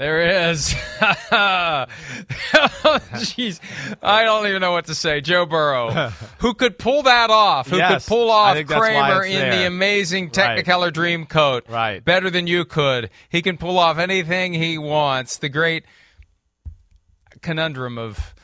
There he is. Oh, jeez, I don't even know what to say. Joe Burrow, who could pull that off? Who Yes, could pull off think that's why Kramer in the amazing Technicolor Dream coat? Right. Better than you could. He can pull off anything he wants. The great conundrum of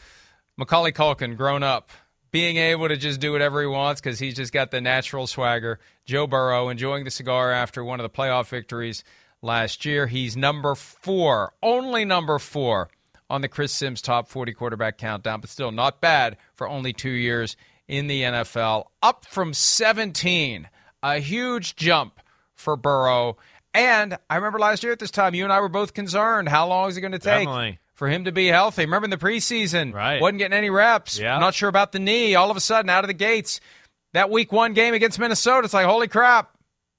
Macaulay Culkin grown up, being able to just do whatever he wants because he's just got the natural swagger. Joe Burrow enjoying the cigar after one of the playoff victories last year. He's number four, only number four on the Chris Simms top 40 quarterback countdown, but still not bad for only two years in the NFL. Up from 17, a huge jump for Burrow. And I remember last year at this time, you and I were both concerned. How long is it going to take? Definitely. for him to be healthy. Remember in the preseason, Right. wasn't getting any reps. Yeah. Not sure about the knee. All of a sudden, out of the gates, that week one game against Minnesota, it's like, holy crap,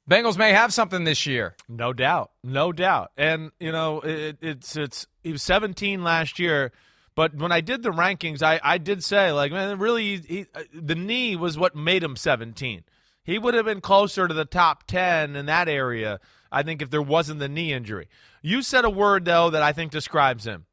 Bengals may have something this year. No doubt, no doubt. And you know, it, it's it's he was 17 last year, but when I did the rankings, I I did say like, man, really, he, uh, the knee was what made him 17. He would have been closer to the top 10 in that area, I think, if there wasn't the knee injury. You said a word though that I think describes him.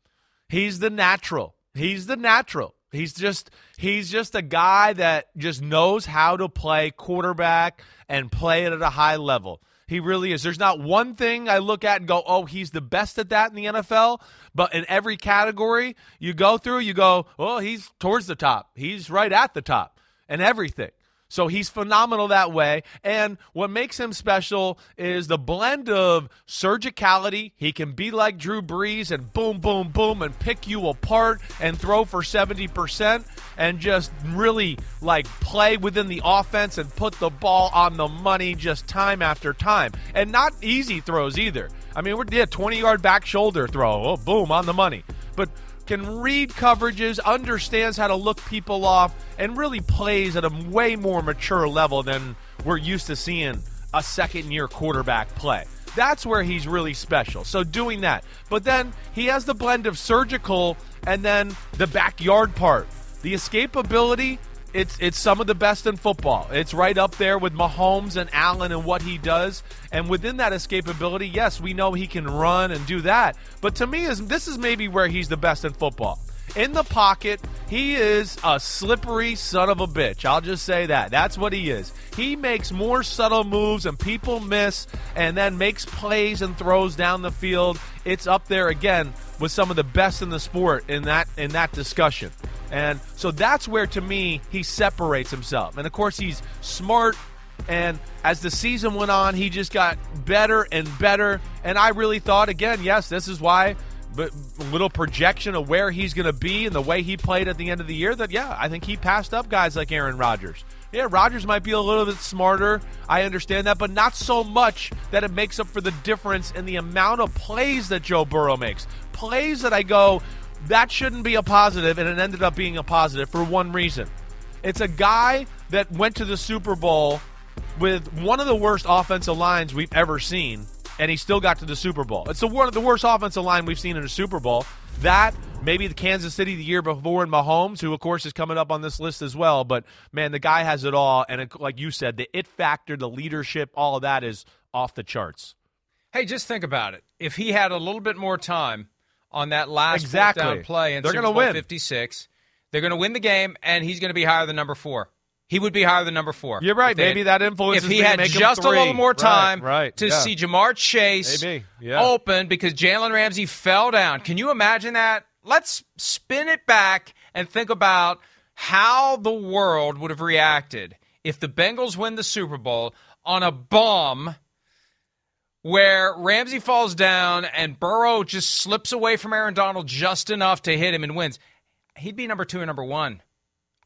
He's the natural. He's the natural. He's just he's just a guy that just knows how to play quarterback and play it at a high level. He really is. There's not one thing I look at and go, "Oh, he's the best at that in the NFL." But in every category you go through, you go, "Oh, he's towards the top. He's right at the top." And everything. So he's phenomenal that way. And what makes him special is the blend of surgicality. He can be like Drew Brees and boom, boom, boom, and pick you apart and throw for 70% and just really like play within the offense and put the ball on the money just time after time. And not easy throws either. I mean, we're yeah, 20 yard back shoulder throw. Oh, boom, on the money. But can read coverages, understands how to look people off, and really plays at a way more mature level than we're used to seeing a second year quarterback play. That's where he's really special. So doing that. But then he has the blend of surgical and then the backyard part. The escapability, it's it's some of the best in football. It's right up there with Mahomes and Allen and what he does. And within that escapability, yes, we know he can run and do that. But to me, is this is maybe where he's the best in football. In the pocket, he is a slippery son of a bitch. I'll just say that. That's what he is. He makes more subtle moves and people miss and then makes plays and throws down the field. It's up there again with some of the best in the sport in that in that discussion. And so that's where to me he separates himself. And of course he's smart and as the season went on, he just got better and better. And I really thought again, yes, this is why little projection of where he's going to be and the way he played at the end of the year, that yeah, I think he passed up guys like Aaron Rodgers. Yeah, Rodgers might be a little bit smarter. I understand that, but not so much that it makes up for the difference in the amount of plays that Joe Burrow makes. Plays that I go, that shouldn't be a positive, and it ended up being a positive for one reason. It's a guy that went to the Super Bowl with one of the worst offensive lines we've ever seen, and he still got to the Super Bowl. It's the one of the worst offensive line we've seen in a Super Bowl. That maybe the Kansas City the year before and Mahomes, who of course is coming up on this list as well. But man, the guy has it all, and it, like you said, the it factor, the leadership, all of that is off the charts. Hey, just think about it. If he had a little bit more time on that last exactly. down play in they're going to win 56, they're going to win the game, and he's going to be higher than number four. He would be higher than number four. You're right. Maybe that influences. If he had just a little more time right, right, to yeah. see Ja'Marr Chase yeah. open because Jalen Ramsey fell down. Can you imagine that? Let's spin it back and think about how the world would have reacted if the Bengals win the Super Bowl on a bomb where Ramsey falls down and Burrow just slips away from Aaron Donald just enough to hit him and wins. He'd be number two and number one.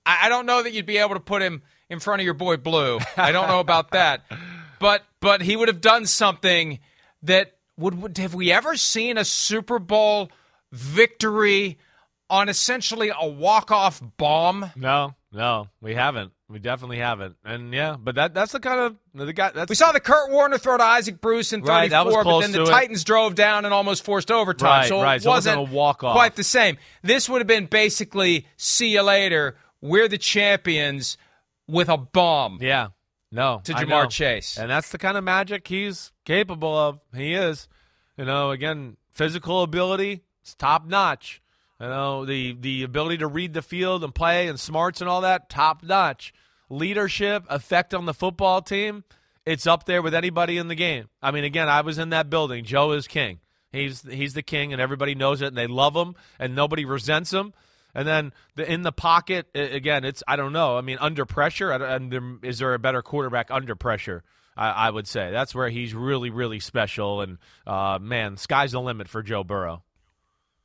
I, I don't know that you'd be able to put him in front of your boy Blue. I don't know about that, but but he would have done something that would, would have we ever seen a Super Bowl victory on essentially a walk off bomb? No, no, we haven't. We definitely haven't. And yeah, but that that's the kind of the guy. That's We saw the Kurt Warner throw to Isaac Bruce in 34, Right, but then the to it. Titans drove down and almost forced overtime. Right, so right, it so it wasn't wasn't a walk-off. quite the same. This would have been basically see you later. We're the champions with a bomb. yeah. No, To Ja'Marr. Chase. and that's the kind of magic he's capable of. He is, you know, again, physical ability, it's top notch. You know, the the ability to read the field and play and smarts and all that, top notch. Leadership, effect on the football team, it's up there with anybody in the game. I mean, again, I was in that building. Joe is king. He's he's the king, and everybody knows it, and they love him, and nobody resents him. And then the, in the pocket, again, it's I don't know. I mean, under pressure, I don't- and there, is there a better quarterback under pressure? I, I would say that's where he's really, really special. And uh, man, sky's the limit for Joe Burrow.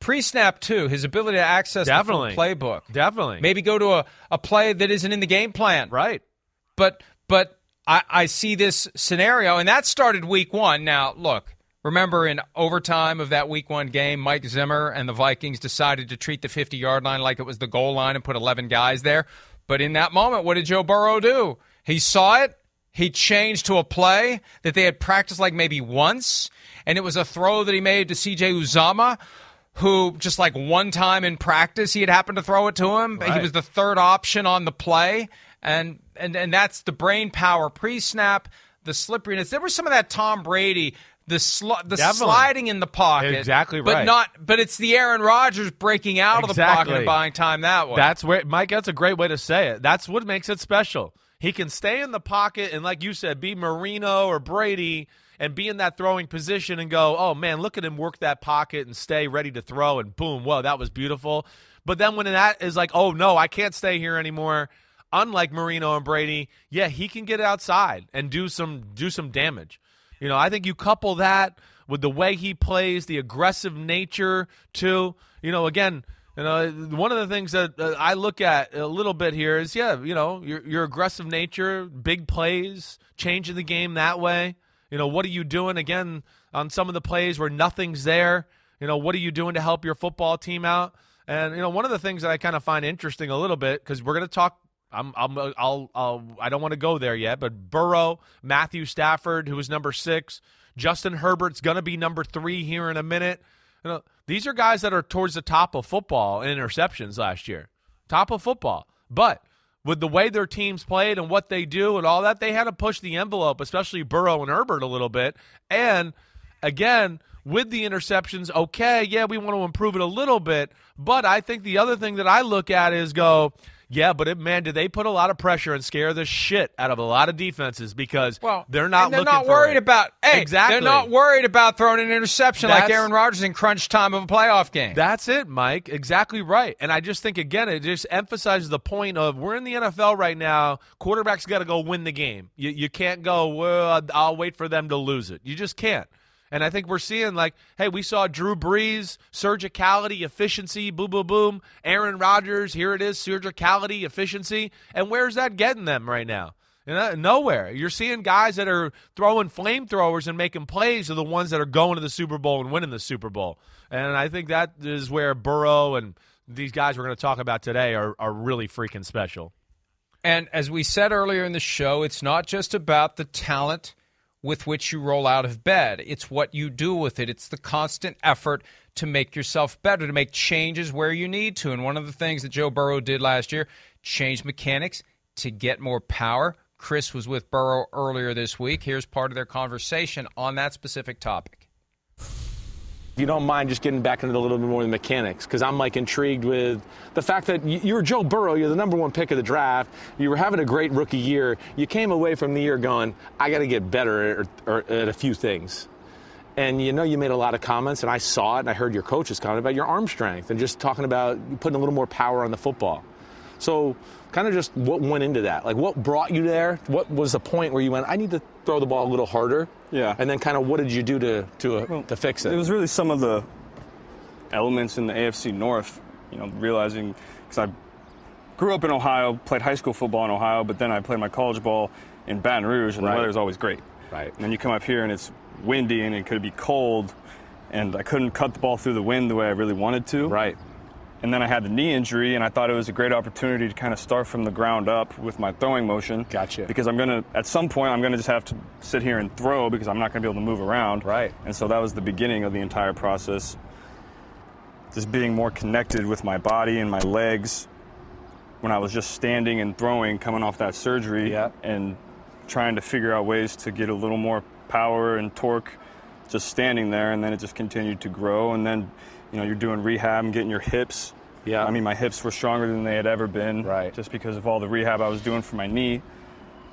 Pre snap, too, his ability to access Definitely. the playbook. Definitely, Maybe go to a, a play that isn't in the game plan. right. But but I, I see this scenario, and that started week one. Now, look, remember in overtime of that week one game, Mike Zimmer and the Vikings decided to treat the 50 yard line like it was the goal line and put 11 guys there. But in that moment, what did Joe Burrow do? He saw it. He changed to a play that they had practiced like maybe once, and it was a throw that he made to CJ Uzomah, who just like one time in practice he had happened to throw it to him. He was the third option on the play, and and and that's the brain power pre-snap, the slipperiness. There was some of that Tom Brady. The sl- the Definitely. sliding in the pocket, Exactly right. but not. But it's the Aaron Rodgers breaking out of the pocket and buying time that way. That's where Mike. That's a great way to say it. That's what makes it special. He can stay in the pocket and, like you said, be Marino or Brady and be in that throwing position and go, "Oh man, look at him work that pocket and stay ready to throw." And boom, whoa, that was beautiful. But then when that is like, "Oh no, I can't stay here anymore." Unlike Marino and Brady, yeah, he can get outside and do some do some damage. You know, I think you couple that with the way he plays, the aggressive nature too. You know, again, you know, one of the things that I look at a little bit here is, yeah, you know, your your aggressive nature, big plays, changing the game that way. You know, what are you doing again on some of the plays where nothing's there? You know, what are you doing to help your football team out? And you know, one of the things that I kind of find interesting a little bit because we're going to talk I'm, I'm, I'll, I'll, I don't want to go there yet, but Burrow, Matthew Stafford, who was number six, Justin Herbert's going to be number three here in a minute. You know, these are guys that are towards the top of football in interceptions last year, top of football. But with the way their teams played and what they do and all that, they had to push the envelope, especially Burrow and Herbert a little bit. And again, with the interceptions, okay, yeah, we want to improve it a little bit. But I think the other thing that I look at is go, yeah, but it, man, did they put a lot of pressure and scare the shit out of a lot of defenses because well, they're not and they're not worried it. about hey, exactly. They're not worried about throwing an interception like Aaron Rodgers in crunch time of a playoff game. That's it, Mike. Exactly right. And I just think again, it just emphasizes the point of we're in the NFL right now. Quarterbacks got to go win the game. You you can't go. Well, I'll wait for them to lose it. You just can't. And I think we're seeing like, hey, we saw Drew Brees, surgicality, efficiency, boom, boom, boom. Aaron Rodgers, here it is, surgicality, efficiency. And where's that getting them right now? You know, nowhere. You're seeing guys that are throwing flamethrowers and making plays are the ones that are going to the Super Bowl and winning the Super Bowl. And I think that is where Burrow and these guys we're going to talk about today are, are really freaking special. And as we said earlier in the show, it's not just about the talent with which you roll out of bed. It's what you do with it. It's the constant effort to make yourself better, to make changes where you need to. And one of the things that Joe Burrow did last year, change mechanics to get more power. Chris was with Burrow earlier this week. Here's part of their conversation on that specific topic. If you don't mind just getting back into a little bit more of the mechanics, because I'm like intrigued with the fact that you're Joe Burrow, you're the number one pick of the draft, you were having a great rookie year, you came away from the year going, I got to get better at, at a few things. And you know, you made a lot of comments, and I saw it, and I heard your coaches comment about your arm strength and just talking about putting a little more power on the football. So, kind of just what went into that? Like, what brought you there? What was the point where you went, I need to throw the ball a little harder? Yeah. And then, kind of, what did you do to to, uh, Well, to fix it? It was really some of the elements in the AFC North, you know, realizing because I grew up in Ohio, played high school football in Ohio, but then I played my college ball in Baton Rouge, and Right. the weather's always great. Right. And then you come up here and it's windy and it could be cold, and I couldn't cut the ball through the wind the way I really wanted to. right. And then I had the knee injury, and I thought it was a great opportunity to kind of start from the ground up with my throwing motion. Gotcha. Because I'm gonna, at some point, I'm gonna just have to sit here and throw because I'm not gonna be able to move around. Right. And so that was the beginning of the entire process. Just being more connected with my body and my legs when I was just standing and throwing, coming off that surgery, Yeah. and trying to figure out ways to get a little more power and torque just standing there, and then it just continued to grow. And then, you know, you're doing rehab and getting your hips. Yeah. I mean, my hips were stronger than they had ever been. Right. Just because of all the rehab I was doing for my knee,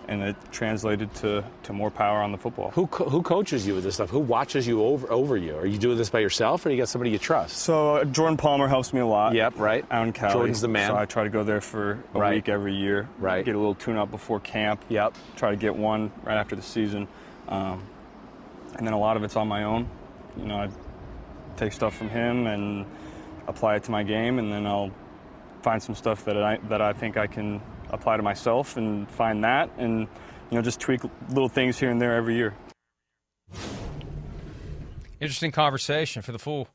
and it translated to, to more power on the football. Who, co- who coaches you with this stuff? Who watches you over over you? Are you doing this by yourself, or you got somebody you trust? So uh, Jordan Palmer helps me a lot. Yep, right. Out in Cali. Jordan's the man. So I try to go there for a Right. week every year. Right. Get a little tune up before camp. Yep. Try to get one right after the season. Um, and then a lot of it's on my own. You know, I take stuff from him and apply it to my game, and then I'll find some stuff that I that I think I can apply to myself, and find that, and you know, just tweak little things here and there every year. Interesting conversation for the full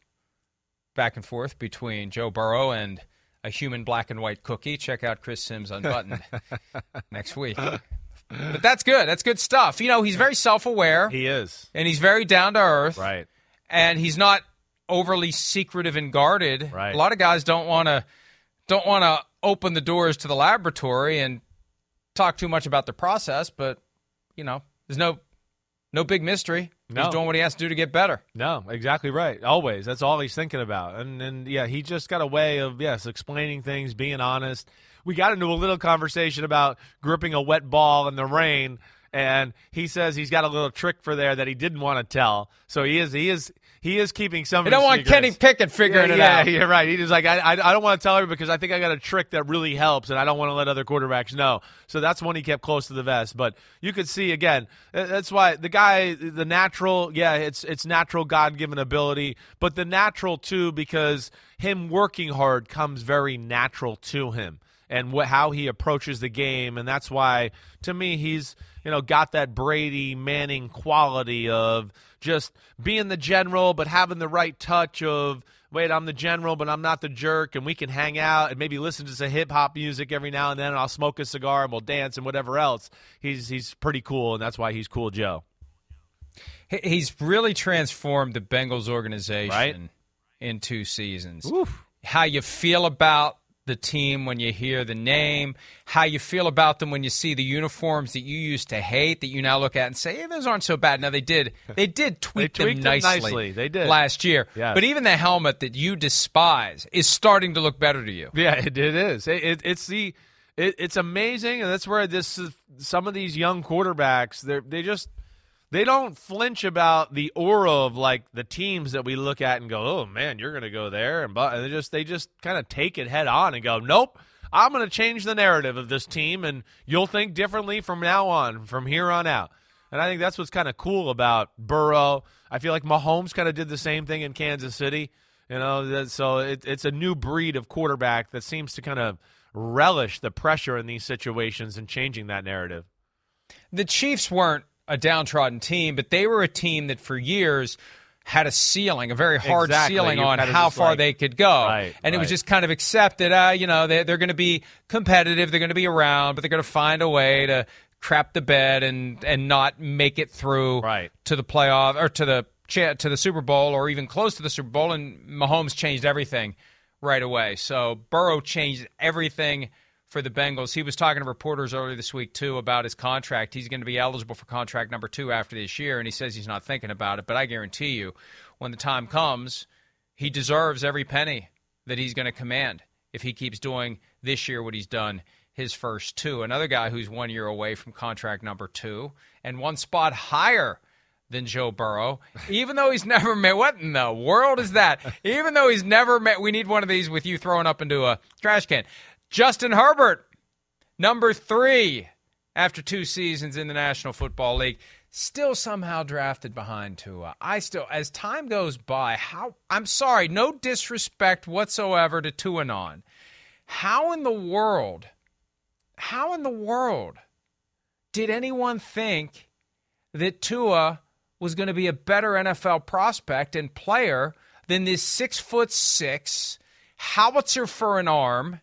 back and forth between Joe Burrow and a human black and white cookie. Check out Chris Simms Unbuttoned next week. But that's good. That's good stuff. You know, he's very self aware He is. and he's very down to earth. Right. And he's not overly secretive and guarded. Right. A lot of guys don't want to don't want to open the doors to the laboratory and talk too much about the process, but you know, there's no no big mystery. No. He's doing what he has to do to get better. No, exactly right. Always. That's all he's thinking about. And and yeah, he just got a way of yes, explaining things, being honest. We got into a little conversation about gripping a wet ball in the rain and he says he's got a little trick for there that he didn't want to tell. So he is he is he is keeping some of don't want. Kenny Pickett figuring yeah, it yeah, out. you're right. He was like, I, I, I don't want to tell her because I think I got a trick that really helps, and I don't want to let other quarterbacks know. So that's one he kept close to the vest. But you could see again, that's why the guy, the natural, yeah, it's it's natural God given ability, but the natural too because him working hard comes very natural to him and wh- how he approaches the game, and that's why to me he's you know got that Brady Manning quality of just being the general, but having the right touch of wait, I'm the general, but I'm not the jerk, and we can hang out and maybe listen to some hip hop music every now and then, and I'll smoke a cigar and we'll dance and whatever else. He's he's pretty cool, and that's why he's cool, Joe. He's really transformed the Bengals organization Right. in two seasons. How you feel about the team when you hear the name, how you feel about them when you see the uniforms that you used to hate that you now look at and say, "Hey, those aren't so bad." Now they did, they did tweak tweaked them them nicely. nicely. They did. last year. Yes. But even the helmet that you despise is starting to look better to you. Yeah, it, it is. It, it, it's the it, it's amazing, and that's where this some of these young quarterbacks they're they just they don't flinch about the aura of like the teams that we look at and go, oh man, you're gonna go there, and but they just they just kind of take it head on and go, nope. I'm going to change the narrative of this team, and you'll think differently from now on, from here on out. And I think that's what's kind of cool about Burrow. I feel like Mahomes kind of did the same thing in Kansas City. You know, so it, it's a new breed of quarterback that seems to kind of relish the pressure in these situations and changing that narrative. The Chiefs weren't a downtrodden team, but they were a team that for years had a ceiling, a very hard exactly. ceiling you on how far like, they could go. Right, and it was just kind of accepted, uh, you know, they, they're going to be competitive, they're going to be around, but they're going to find a way to crap the bed and, and not make it through right. to the playoff or to the to the Super Bowl or even close to the Super Bowl. And Mahomes changed everything right away. So Burrow changed everything for the Bengals. He was talking to reporters earlier this week too about his contract. He's going to be eligible for contract number two after this year, and he says he's not thinking about it. But I guarantee you, when the time comes, he deserves every penny that he's going to command if he keeps doing this year what he's done his first two. Another guy who's one year away from contract number two and one spot higher than Joe Burrow, even though he's never met. What in the world is that? Even though he's never met, we need one of these with you thrown up into a trash can. Justin Herbert, number three after two seasons in the National Football League, still somehow drafted behind Tua. I still, as time goes by, how I'm sorry, no disrespect whatsoever to Tuanon. How in the world, how in the world did anyone think that Tua was going to be a better NFL prospect and player than this six foot six howitzer for an arm,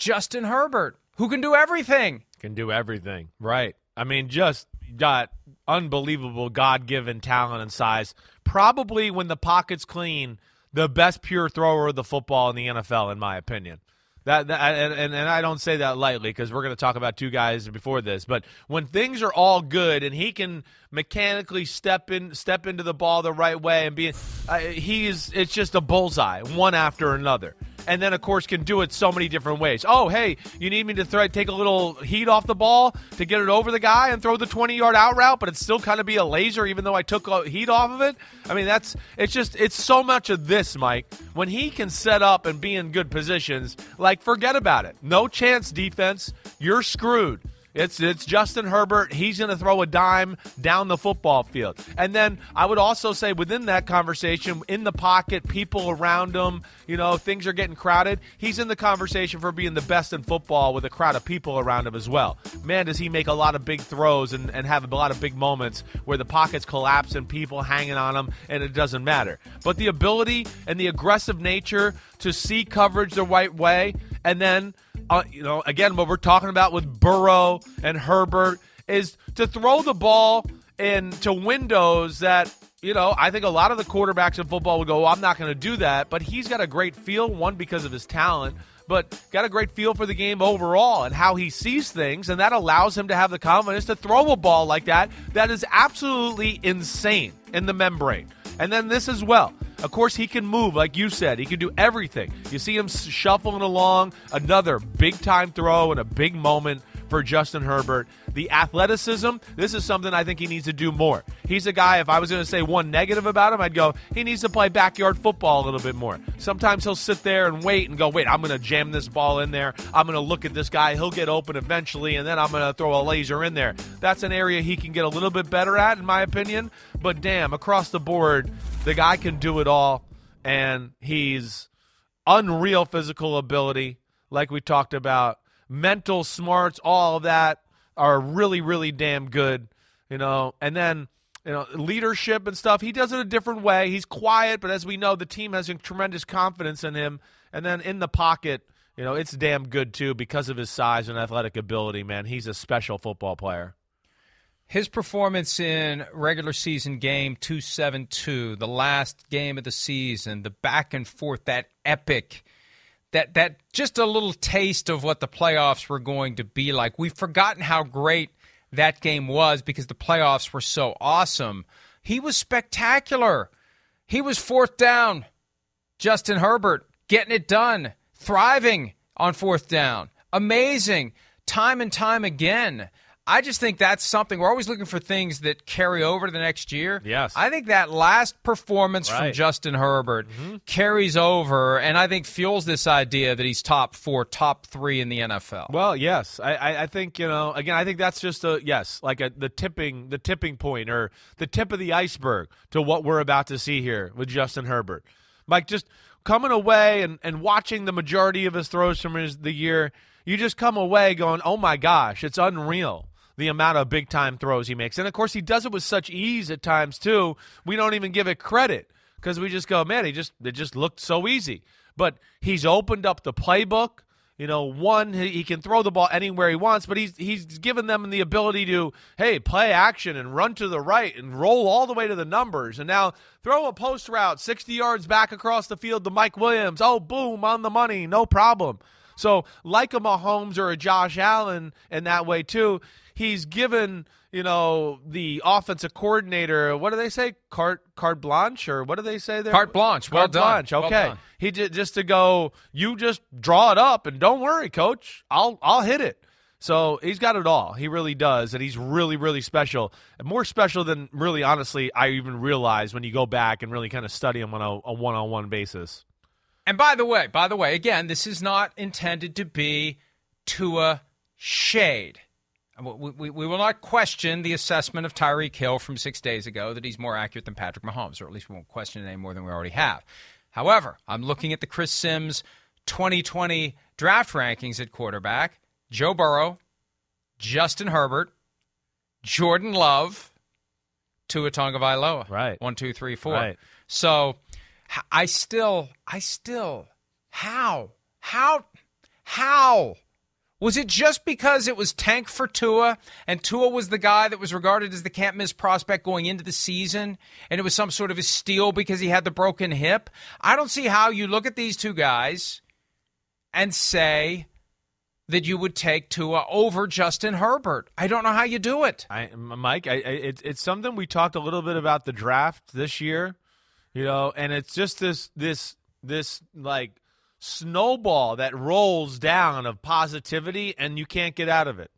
Justin Herbert, who can do everything. Can do everything. Right. I mean, just got unbelievable God given talent and size. Probably when the pocket's clean, the best pure thrower of the football in the NFL, in my opinion. That, that and, and, and I don't say that lightly because we're going to talk about two guys before this. But when things are all good and he can mechanically step in, step into the ball the right way and be, uh, he's it's just a bullseye, one after another. And then of course can do it so many different ways. Oh, hey, you need me to th- take a little heat off the ball to get it over the guy and throw the twenty yard out route, but it's still kind of be a laser even though I took uh, heat off of it. I mean, that's it's just it's so much of this, Mike. When he can set up and be in good positions, like forget about it. No chance defense. You're screwed. It's it's Justin Herbert. He's going to throw a dime down the football field. And then I would also say within that conversation, in the pocket, people around him, you know, things are getting crowded. He's in the conversation for being the best in football with a crowd of people around him as well. Man, does he make a lot of big throws and, and have a lot of big moments where the pockets collapse and people hanging on him and it doesn't matter. But the ability and the aggressive nature to see coverage the right way and then uh, you know, again, what we're talking about with Burrow and Herbert is to throw the ball into windows that, you know, I think a lot of the quarterbacks in football would go, well, I'm not going to do that. But he's got a great feel, one, because of his talent, but got a great feel for the game overall and how he sees things. And that allows him to have the confidence to throw a ball like that that is absolutely insane in the membrane. And then this as well. Of course, he can move, like you said. He can do everything. You see him shuffling along. Another big time throw and a big moment for Justin Herbert. The athleticism, this is something I think he needs to do more. He's a guy, if I was going to say one negative about him, I'd go, he needs to play backyard football a little bit more. Sometimes he'll sit there and wait and go, wait, I'm going to jam this ball in there. I'm going to look at this guy. He'll get open eventually, and then I'm going to throw a laser in there. That's an area he can get a little bit better at, in my opinion. But damn, across the board, the guy can do it all, and he's unreal physical ability, like we talked about mental smarts, all of that are really, really damn good, you know. And then, you know, leadership and stuff, he does it a different way. He's quiet, but as we know, the team has a tremendous confidence in him. And then in the pocket, you know, it's damn good too because of his size and athletic ability, man. He's a special football player. His performance in regular season game 272, the last game of the season, the back and forth, that epic that that just a little taste of what the playoffs were going to be like. We've forgotten how great that game was because the playoffs were so awesome. He was spectacular. He was fourth down. Justin Herbert getting it done, thriving on fourth down. Amazing. Time and time again. I just think that's something we're always looking for things that carry over to the next year. Yes. I think that last performance from Justin Herbert mm-hmm. carries over, and I think fuels this idea that he's top four, top three in the NFL. Well, yes, I, I, I think you know. Again, I think that's just a yes, like a the tipping, the tipping point, or the tip of the iceberg to what we're about to see here with Justin Herbert. Mike, just coming away and, and watching the majority of his throws from his, the year, you just come away going, "Oh my gosh, it's unreal." The amount of big time throws he makes, and of course he does it with such ease at times too. We don't even give it credit because we just go, "Man, he just it just looked so easy." But he's opened up the playbook. You know, one he, can throw the ball anywhere he wants, but he's he's given them the ability to hey play action and run to the right and roll all the way to the numbers, and now throw a post route sixty yards back across the field to Mike Williams. Oh, boom on the money, no problem. So like a Mahomes or a Josh Allen in that way too, he's given you know the offensive coordinator what do they say carte carte blanche or what do they say there Carte blanche. Well carte done. blanche. Well Okay, done. he did just to go. You just draw it up and don't worry, coach. I'll I'll hit it. So he's got it all. He really does, and he's really really special, and more special than really honestly I even realized when you go back and really kind of study him on a, a one-on-one basis. And by the way, by the way, again, this is not intended to be Tua shade. We, we, we will not question the assessment of Tyreek Hill from six days ago that he's more accurate than Patrick Mahomes, or at least we won't question it any more than we already have. However, I'm looking at the Chris Simms 2020 draft rankings at quarterback Joe Burrow, Justin Herbert, Jordan Love, Tua Tagovailoa. Right. One, two, three, four. Right. So I still, I still, how, how, how? Was it just because it was tank for Tua and Tua was the guy that was regarded as the can't miss prospect going into the season and it was some sort of a steal because he had the broken hip? I don't see how you look at these two guys and say that you would take Tua over Justin Herbert. I don't know how you do it. I, Mike, I, I, it's it's something we talked a little bit about the draft this year, you know, and it's just this this this like snowball that rolls down of positivity, and you can't get out of it.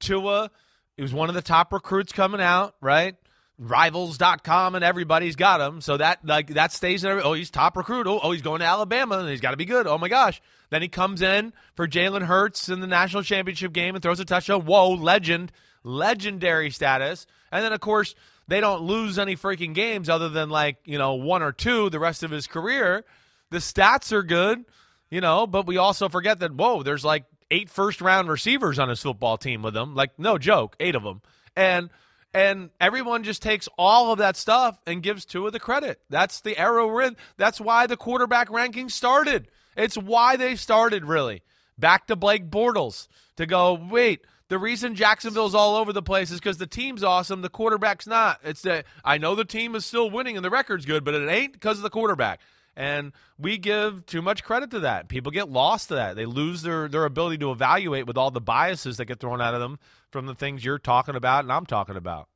Tua, he was one of the top recruits coming out, right? Rivals.com and everybody's got him, so that like that stays in. Every, oh, he's top recruit. Oh, oh, he's going to Alabama, and he's got to be good. Oh my gosh! Then he comes in for Jalen Hurts in the national championship game and throws a touchdown. Whoa, legend, legendary status. And then of course they don't lose any freaking games other than like you know one or two the rest of his career. The stats are good, you know, but we also forget that whoa, there's like eight first round receivers on his football team with him. Like no joke, eight of them, and and everyone just takes all of that stuff and gives two of the credit. That's the era we're in. That's why the quarterback ranking started. It's why they started, really. Back to Blake Bortles to go, wait, the reason Jacksonville's all over the place is because the team's awesome, the quarterback's not. It's that I know the team is still winning and the record's good, but it ain't because of the quarterback. And we give too much credit to that. People get lost to that. They lose their, their ability to evaluate with all the biases that get thrown out of them from the things you're talking about and I'm talking about.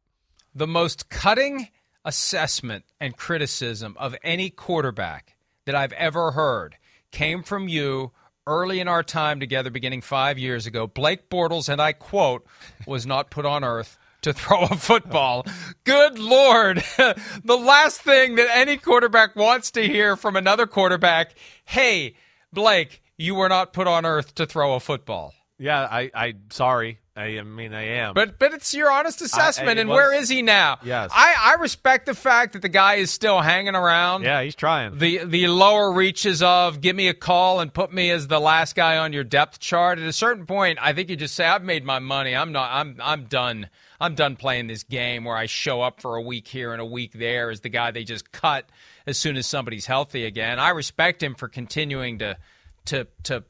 the most cutting assessment and criticism of any quarterback that I've ever heard came from you early in our time together, beginning five years ago. Blake Bortles, and I quote, was not put on earth to throw a football. Good Lord. the last thing that any quarterback wants to hear from another quarterback hey, Blake, you were not put on earth to throw a football. Yeah, I, I sorry. I, I mean, I am. But but it's your honest assessment, it and was- where is he now? Yes. I, I respect the fact that the guy is still hanging around. yeah, he's trying. The the lower reaches of give me a call and put me as the last guy on your depth chart. At a certain point, I think you just say, I've made my money. I'm not. I'm I'm done. I'm done playing this game where I show up for a week here and a week there as the guy they just cut as soon as somebody's healthy again. I respect him for continuing to to to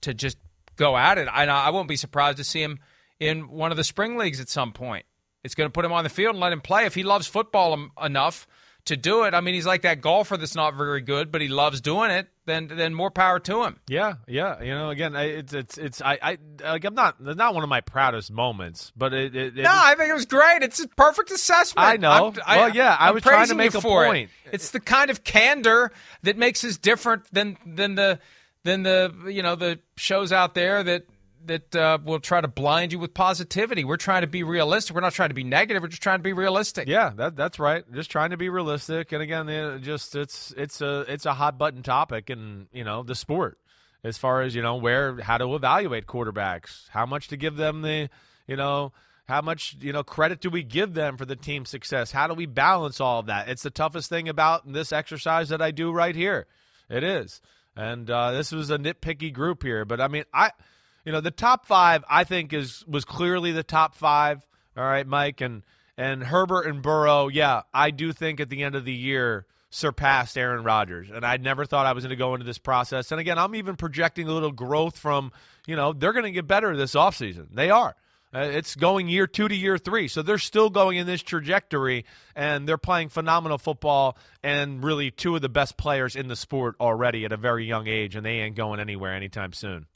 to just go at it. I I won't be surprised to see him in one of the spring leagues at some point. It's going to put him on the field and let him play if he loves football enough to do it. I mean, he's like that golfer that's not very good, but he loves doing it. Then then more power to him. Yeah, yeah. You know, again, I, it's it's it's I I like I'm not not one of my proudest moments, but it. it, it No, I think it was great. It's a perfect assessment. I know. Well, yeah, I I'm was trying to make a for it. point. It's the kind of candor that makes us different than than the than the you know the shows out there that that uh, will try to blind you with positivity. We're trying to be realistic. We're not trying to be negative. We're just trying to be realistic. Yeah, that that's right. Just trying to be realistic. And again, it just it's it's a it's a hot button topic and you know the sport as far as you know where how to evaluate quarterbacks, how much to give them the you know how much you know credit do we give them for the team success? How do we balance all of that? It's the toughest thing about this exercise that I do right here. It is. And uh, this was a nitpicky group here, but I mean, I, you know, the top five I think is was clearly the top five. All right, Mike and and Herbert and Burrow. Yeah, I do think at the end of the year surpassed Aaron Rodgers, and I never thought I was going to go into this process. And again, I'm even projecting a little growth from, you know, they're going to get better this offseason. They are. Uh, it's going year two to year three. So they're still going in this trajectory, and they're playing phenomenal football and really two of the best players in the sport already at a very young age, and they ain't going anywhere anytime soon.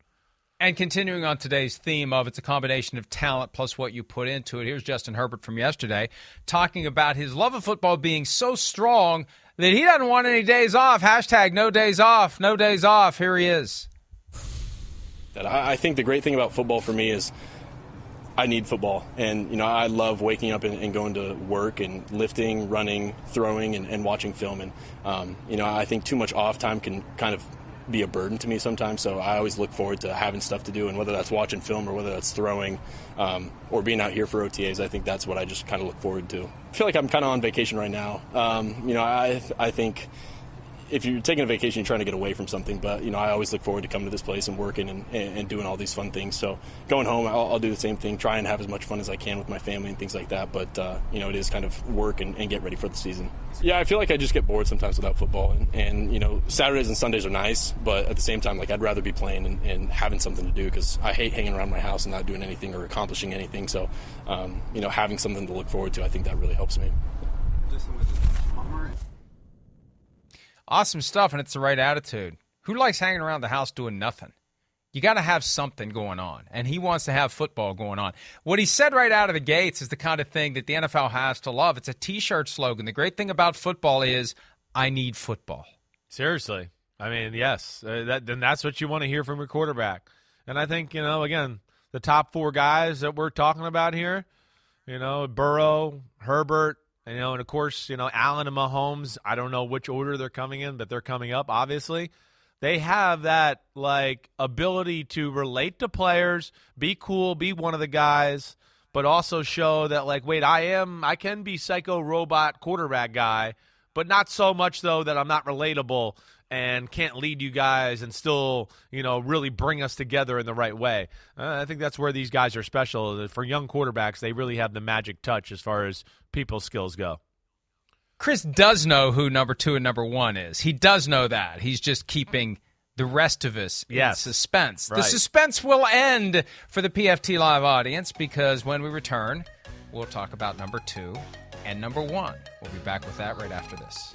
And continuing on today's theme of it's a combination of talent plus what you put into it, here's Justin Herbert from yesterday talking about his love of football being so strong that he doesn't want any days off. Hashtag no days off, no days off. Here he is. I think the great thing about football for me is I need football. And, you know, I love waking up and, and going to work and lifting, running, throwing, and, and watching film. And, um, you know, I think too much off time can kind of be a burden to me sometimes. So I always look forward to having stuff to do, and whether that's watching film or whether that's throwing um, or being out here for OTAs, I think that's what I just kind of look forward to. I feel like I'm kind of on vacation right now. Um, you know, I I think if you're taking a vacation, you're trying to get away from something. But you know, I always look forward to coming to this place and working and, and doing all these fun things. So going home, I'll, I'll, do the same thing, try and have as much fun as I can with my family and things like that. But uh, you know, it is kind of work and, and, get ready for the season. Yeah, I feel like I just get bored sometimes without football, and, and, you know, Saturdays and Sundays are nice, but at the same time, like I'd rather be playing and, and having something to do because I hate hanging around my house and not doing anything or accomplishing anything. So um, you know, having something to look forward to, I think that really helps me. Awesome stuff, and it's the right attitude. Who likes hanging around the house doing nothing? You got to have something going on, and he wants to have football going on. What he said right out of the gates is the kind of thing that the NFL has to love. It's a T-shirt slogan. The great thing about football is, "I need football." Seriously, I mean, yes, uh, that, then that's what you want to hear from your quarterback. And I think you know, again, the top four guys that we're talking about here, you know, Burrow, Herbert, you know, and of course, you know, Allen and Mahomes, I don't know which order they're coming in, but they're coming up, obviously. They have that like ability to relate to players, be cool, be one of the guys, but also show that like, wait, I am I can be psycho robot quarterback guy, but not so much though that I'm not relatable and can't lead you guys and still, you know, really bring us together in the right way. Uh, I think that's where these guys are special. For young quarterbacks, they really have the magic touch as far as people skills go. Chris does know who number two and number one is. He does know that. He's just keeping the rest of us yes. in suspense. Right. The suspense will end for the PFT Live audience because when we return, we'll talk about number two and number one. We'll be back with that right after this.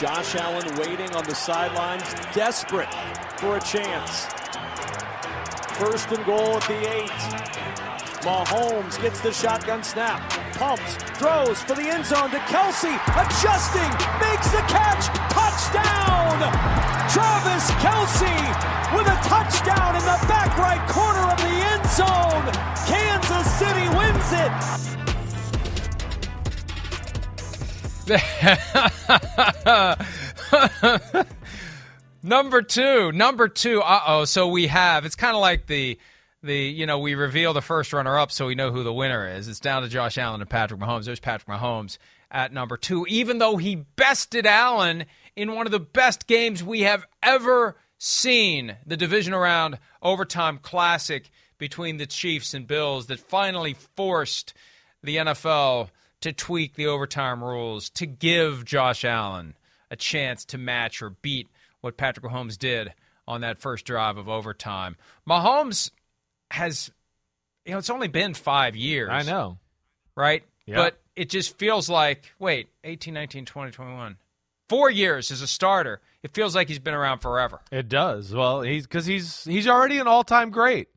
Josh Allen waiting on the sidelines, desperate for a chance. First and goal at the eight. Mahomes gets the shotgun snap, pumps, throws for the end zone to Kelce, adjusting, makes the catch, touchdown! Travis Kelce with a touchdown in the back right corner of the end zone. Kansas City wins it. number two, number two. Uh oh. So we have. It's kind of like the the you know we reveal the first runner up so we know who the winner is. It's down to Josh Allen and Patrick Mahomes. There's Patrick Mahomes at number two, even though he bested Allen in one of the best games we have ever seen, the division round overtime classic between the Chiefs and Bills that finally forced the NFL to tweak the overtime rules to give Josh Allen a chance to match or beat what Patrick Mahomes did on that first drive of overtime. Mahomes has, you know, it's only been five years. I know. Right? Yeah. But it just feels like, wait, 18, 19, 20, 21. Four years as a starter. It feels like he's been around forever. It does. Well, he's because he's he's already an all-time great.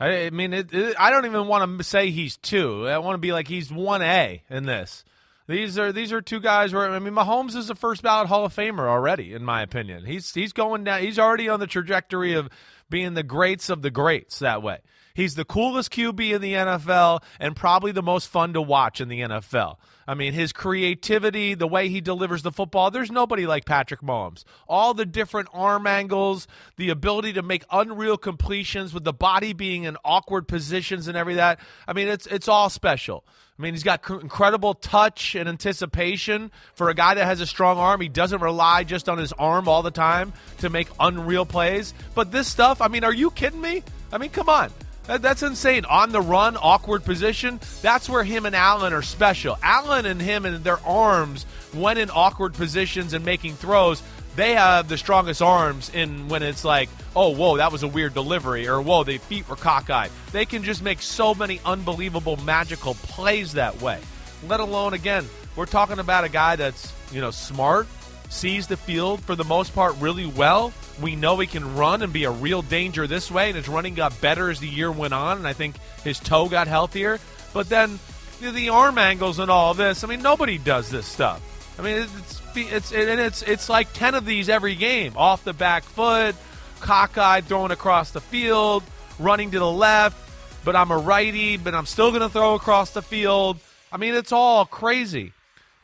I, I mean, it, it, I don't even want to say he's two. I want to be like he's one A in this. These are these are two guys where I mean, Mahomes is a first ballot Hall of Famer already, in my opinion. He's he's going down. He's already on the trajectory of being the greats of the greats that way. He's the coolest QB in the NFL and probably the most fun to watch in the NFL. I mean, his creativity, the way he delivers the football, there's nobody like Patrick Mahomes. All the different arm angles, the ability to make unreal completions with the body being in awkward positions and every that. I mean, it's it's all special. I mean, he's got cr- incredible touch and anticipation for a guy that has a strong arm. He doesn't rely just on his arm all the time to make unreal plays. But this stuff, I mean, are you kidding me? I mean, come on. That, that's insane. On the run, awkward position. That's where him and Allen are special. Allen and him and their arms, when in awkward positions and making throws, they have the strongest arms in when it's like, oh, whoa, that was a weird delivery, or whoa, the feet were cockeyed. They can just make so many unbelievable, magical plays that way. Let alone, again, we're talking about a guy that's, you know, smart, sees the field for the most part really well. We know he can run and be a real danger this way, and his running got better as the year went on, and I think his toe got healthier. But then the arm angles and all this, I mean, nobody does this stuff. I mean, it's it's and it's it's like ten of these every game. Off the back foot, cockeyed, throwing across the field, running to the left. But I'm a righty, but I'm still going to throw across the field. I mean, it's all crazy.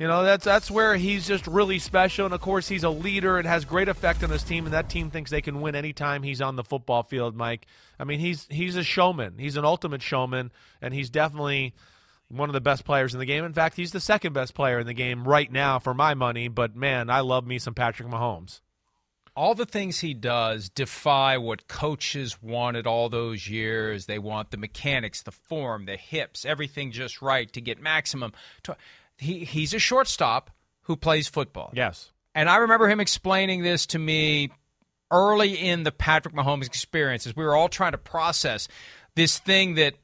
You know, that's that's where he's just really special, and of course, he's a leader and has great effect on his team, and that team thinks they can win anytime he's on the football field. Mike, I mean, he's he's a showman. He's an ultimate showman, and he's definitely one of the best players in the game. In fact, he's the second best player in the game right now for my money. But man, I love me some Patrick Mahomes. All the things he does defy what coaches wanted all those years. They want the mechanics, the form, the hips, everything just right to get maximum. He he's a shortstop who plays football. Yes. And I remember him explaining this to me early in the Patrick Mahomes experience as we were all trying to process this thing that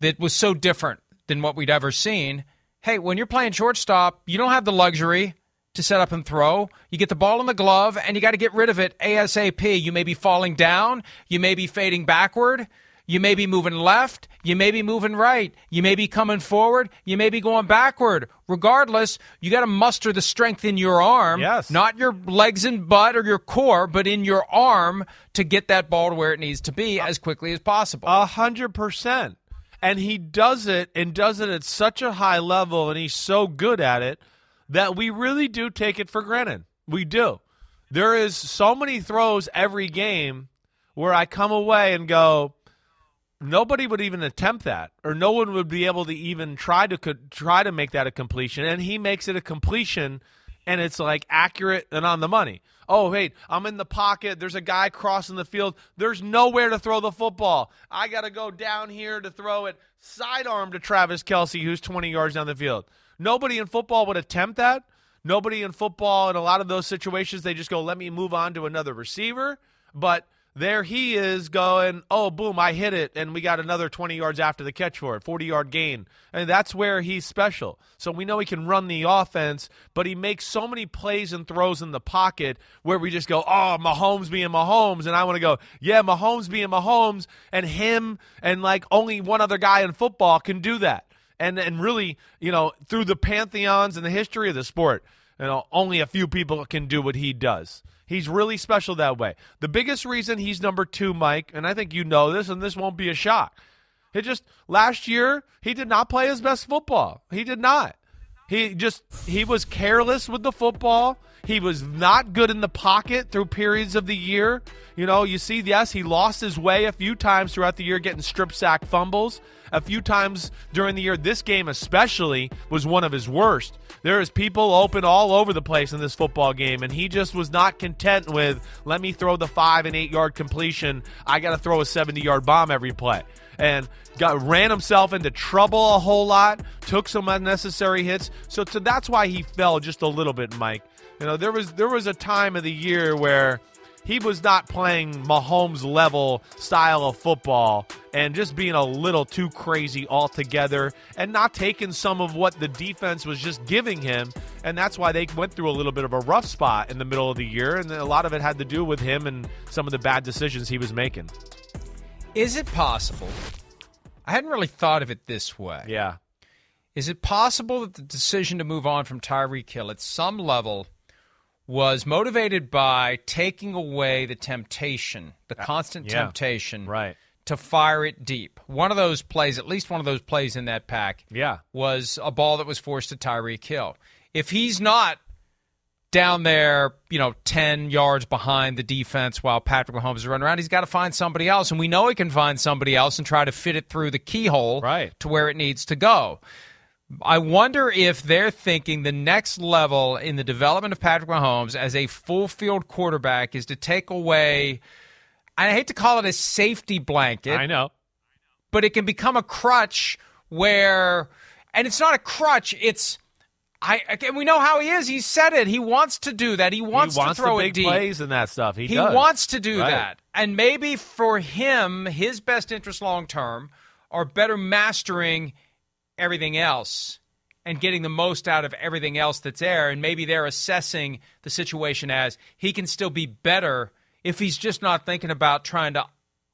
that was so different than what we'd ever seen. Hey, when you're playing shortstop, you don't have the luxury to set up and throw. You get the ball in the glove and you got to get rid of it ASAP. You may be falling down, you may be fading backward, you may be moving left, you may be moving right, you may be coming forward, you may be going backward. Regardless, you got to muster the strength in your arm, yes. not your legs and butt or your core, but in your arm to get that ball to where it needs to be as quickly as possible. A hundred percent. And he does it and does it at such a high level, and he's so good at it that we really do take it for granted. We do. There is so many throws every game where I come away and go, nobody would even attempt that, or no one would be able to even try to try to make that a completion, and he makes it a completion, and it's like accurate and on the money. Oh, wait, I'm in the pocket. There's a guy crossing the field. There's nowhere to throw the football. I got to go down here to throw it sidearm to Travis Kelce who's 20 yards down the field. Nobody in football would attempt that. Nobody in football, in a lot of those situations, they just go, let me move on to another receiver. But there he is going, oh, boom, I hit it, and we got another 20 yards after the catch for it, 40 yard gain. And that's where he's special. So we know he can run the offense, but he makes so many plays and throws in the pocket where we just go, oh, Mahomes being Mahomes. And I want to go, yeah, Mahomes being Mahomes, and him and like only one other guy in football can do that. And, and really, you know, through the pantheons and the history of the sport, you know, only a few people can do what he does. He's really special that way. The biggest reason he's number two, Mike, and I think you know this, and this won't be a shock. He just last year he did not play his best football. He did not. He just he was careless with the football. He was not good in the pocket through periods of the year. You know, you see, yes, he lost his way a few times throughout the year, getting strip sack fumbles. A few times during the year, this game especially was one of his worst. There is people open all over the place in this football game, and he just was not content with let me throw the five and eight yard completion. I got to throw a seventy yard bomb every play and got ran himself into trouble a whole lot, took some unnecessary hits. So, so that's why he fell just a little bit, Mike. You know, there was there was a time of the year where he was not playing Mahomes level style of football and just being a little too crazy altogether and not taking some of what the defense was just giving him. And that's why they went through a little bit of a rough spot in the middle of the year. And a lot of it had to do with him and some of the bad decisions he was making. Is it possible? I hadn't really thought of it this way. Yeah. Is it possible that the decision to move on from Tyreek Hill at some level was motivated by taking away the temptation, the uh, constant yeah. temptation, Right. to fire it deep? One of those plays, at least one of those plays in that pack, Yeah. was a ball that was forced to Tyreek Hill. If he's not down there, you know, 10 yards behind the defense while Patrick Mahomes is running around, he's got to find somebody else. And we know he can find somebody else and try to fit it through the keyhole Right. to where it needs to go. I wonder if they're thinking the next level in the development of Patrick Mahomes as a full field quarterback is to take away, I hate to call it a safety blanket I know. but it can become a crutch where, and it's not a crutch. It's I. Again, we know how he is. He said it. He wants to do that. He wants, he wants to throw the it big deep. plays and that stuff. He, He does. wants to do Right. that, and maybe for him, his best interest long term are better mastering everything else and getting the most out of everything else that's there. And maybe they're assessing the situation as he can still be better if he's just not thinking about trying to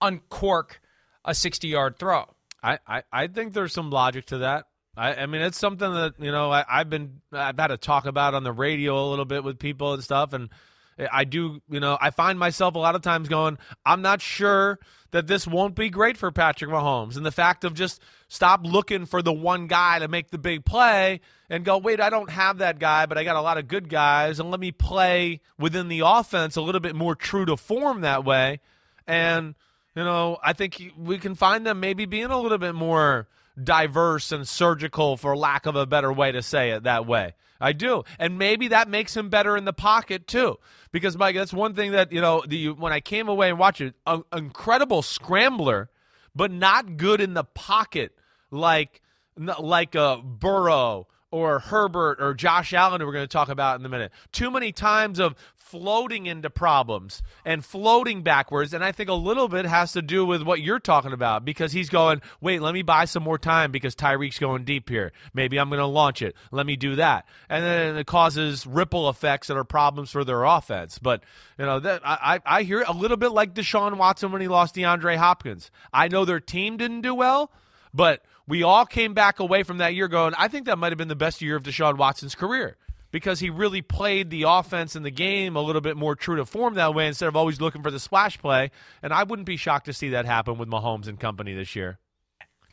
uncork a 60 yard throw. I, I, I think there's some logic to that. I, I mean, it's something that you know I, I've been I've had to talk about on the radio a little bit with people and stuff, and Eh, I do you know I find myself a lot of times going, I'm not sure that this won't be great for Patrick Mahomes, and the fact of just stop looking for the one guy to make the big play and go, wait, I don't have that guy, but I got a lot of good guys, and let me play within the offense a little bit more true to form that way, and you know, I think we can find them maybe being a little bit more diverse and surgical, for lack of a better way to say it that way. I do. And maybe that makes him better in the pocket, too. Because, Mike, that's one thing that, you know, the, when I came away and watched it, an incredible scrambler, but not good in the pocket like, like a Burrow or Herbert or Josh Allen, who we're going to talk about in a minute. Too many times of floating into problems and floating backwards. And I think a little bit has to do with what you're talking about because he's going, wait, let me buy some more time because Tyreek's going deep here. Maybe I'm going to launch it. Let me do that. And then it causes ripple effects that are problems for their offense. But, you know, that I, I hear a little bit like Deshaun Watson when he lost DeAndre Hopkins. I know their team didn't do well, but we all came back away from that year going, I think that might have been the best year of Deshaun Watson's career because he really played the offense in the game a little bit more true to form that way instead of always looking for the splash play. And I wouldn't be shocked to see that happen with Mahomes and company this year.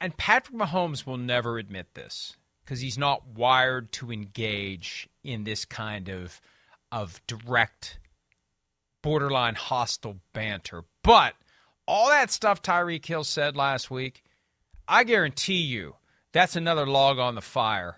And Patrick Mahomes will never admit this because he's not wired to engage in this kind of of direct, borderline hostile banter. But all that stuff Tyreek Hill said last week, I guarantee you that's another log on the fire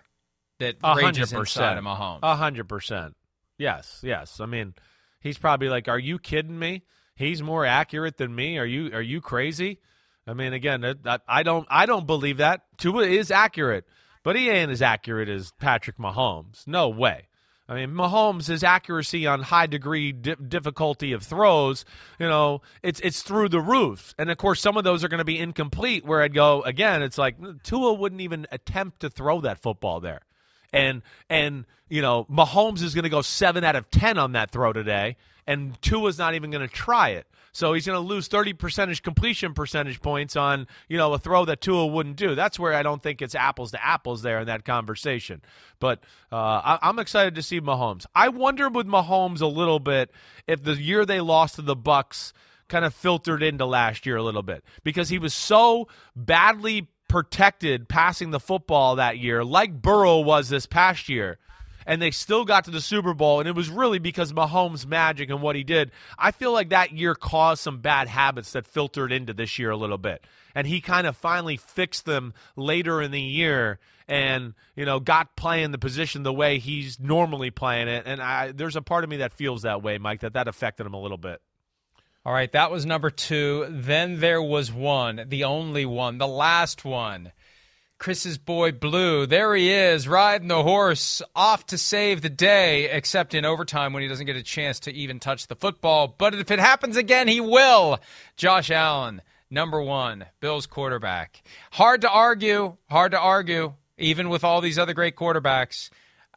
that A rages hundred inside of percent. Mahomes. A hundred percent. Yes, yes. I mean, he's probably like, "Are you kidding me? He's more accurate than me. Are you are you crazy?" I mean, again, I, I don't I don't believe that. Tua is accurate, but he ain't as accurate as Patrick Mahomes. No way. I mean, Mahomes' his accuracy on high degree di- difficulty of throws, you know, it's it's through the roof. And of course, some of those are going to be incomplete. Where I'd go again, it's like Tua wouldn't even attempt to throw that football there and and you know Mahomes is going to go seven out of ten on that throw today, and Tua's not even going to try it. So he's going to lose thirty percentage completion percentage points on you know a throw that Tua wouldn't do. That's where I don't think it's apples to apples there in that conversation. But uh, I, I'm excited to see Mahomes. I wonder with Mahomes a little bit if the year they lost to the Bucs kind of filtered into last year a little bit because he was so badly protected passing the football that year, like Burrow was this past year. And they still got to the Super Bowl, and it was really because Mahomes' magic and what he did. I feel like that year caused some bad habits that filtered into this year a little bit. And he kind of finally fixed them later in the year and, you know, got playing the position the way he's normally playing it. And I, there's a part of me that feels that way, Mike, that that affected him a little bit. All right, that was number two. Then there was one, the only one, the last one. Chris's boy Blue. There he is, riding the horse, off to save the day, except in overtime when he doesn't get a chance to even touch the football. But if it happens again, he will. Josh Allen, number one, Bills quarterback. Hard to argue, hard to argue, even with all these other great quarterbacks.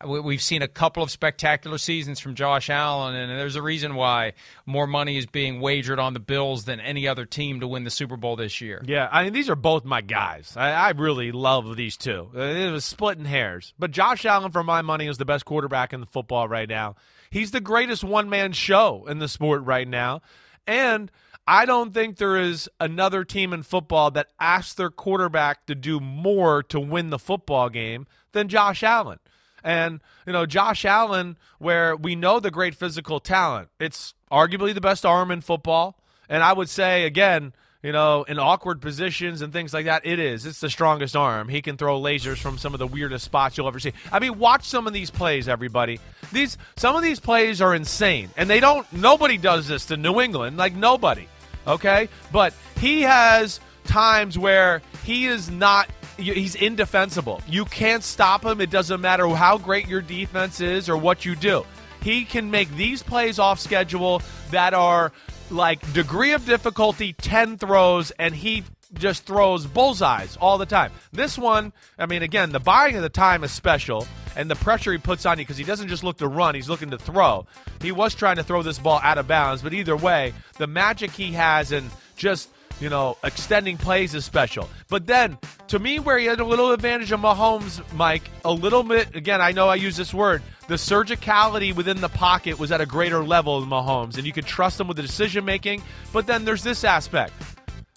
We've seen a couple of spectacular seasons from Josh Allen, and there's a reason why more money is being wagered on the Bills than any other team to win the Super Bowl this year. Yeah, I mean, these are both my guys. I, I really love these two. Uh, it was splitting hairs. But Josh Allen, for my money, is the best quarterback in the football right now. He's the greatest one man show in the sport right now. And I don't think there is another team in football that asks their quarterback to do more to win the football game than Josh Allen. And, you know, Josh Allen, where we know the great physical talent, it's arguably the best arm in football. And I would say, again, you know, in awkward positions and things like that, it is. It's the strongest arm. He can throw lasers from some of the weirdest spots you'll ever see. I mean, watch some of these plays, everybody. These some of these plays are insane. And they don't nobody does this to New England, like nobody. Okay? But he has times where he is not he's indefensible. You can't stop him. It doesn't matter how great your defense is or what you do. He can make these plays off schedule that are like degree of difficulty 10 throws and he just throws bullseyes all the time. This one, I mean again, the buying of the time is special and the pressure he puts on you because he doesn't just look to run, he's looking to throw. He was trying to throw this ball out of bounds, but either way, the magic he has and just you know, extending plays is special. But then, to me, where he had a little advantage of Mahomes, Mike, a little bit, again, I know I use this word, the surgicality within the pocket was at a greater level than Mahomes, and you could trust him with the decision making. But then there's this aspect.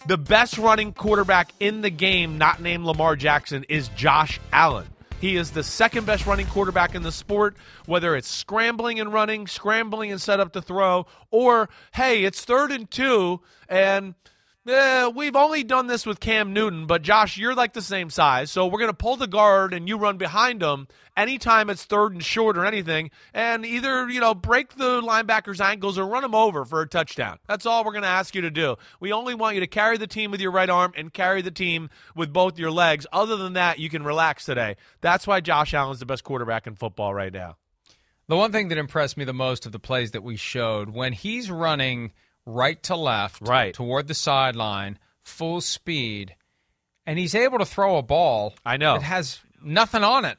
The best running quarterback in the game, not named Lamar Jackson, is Josh Allen. He is the second best running quarterback in the sport, whether it's scrambling and running, scrambling and set up to throw, or hey, it's third and two, and eh, we've only done this with Cam Newton, but Josh, you're like the same size, so we're going to pull the guard and you run behind him anytime it's third and short or anything, and either, you know, break the linebacker's ankles or run him over for a touchdown. That's all we're going to ask you to do. We only want you to carry the team with your right arm and carry the team with both your legs. Other than that, you can relax today. That's why Josh Allen's the best quarterback in football right now. The one thing that impressed me the most of the plays that we showed when he's running – right to left, right toward the sideline, full speed, and he's able to throw a ball. I know it has nothing on it.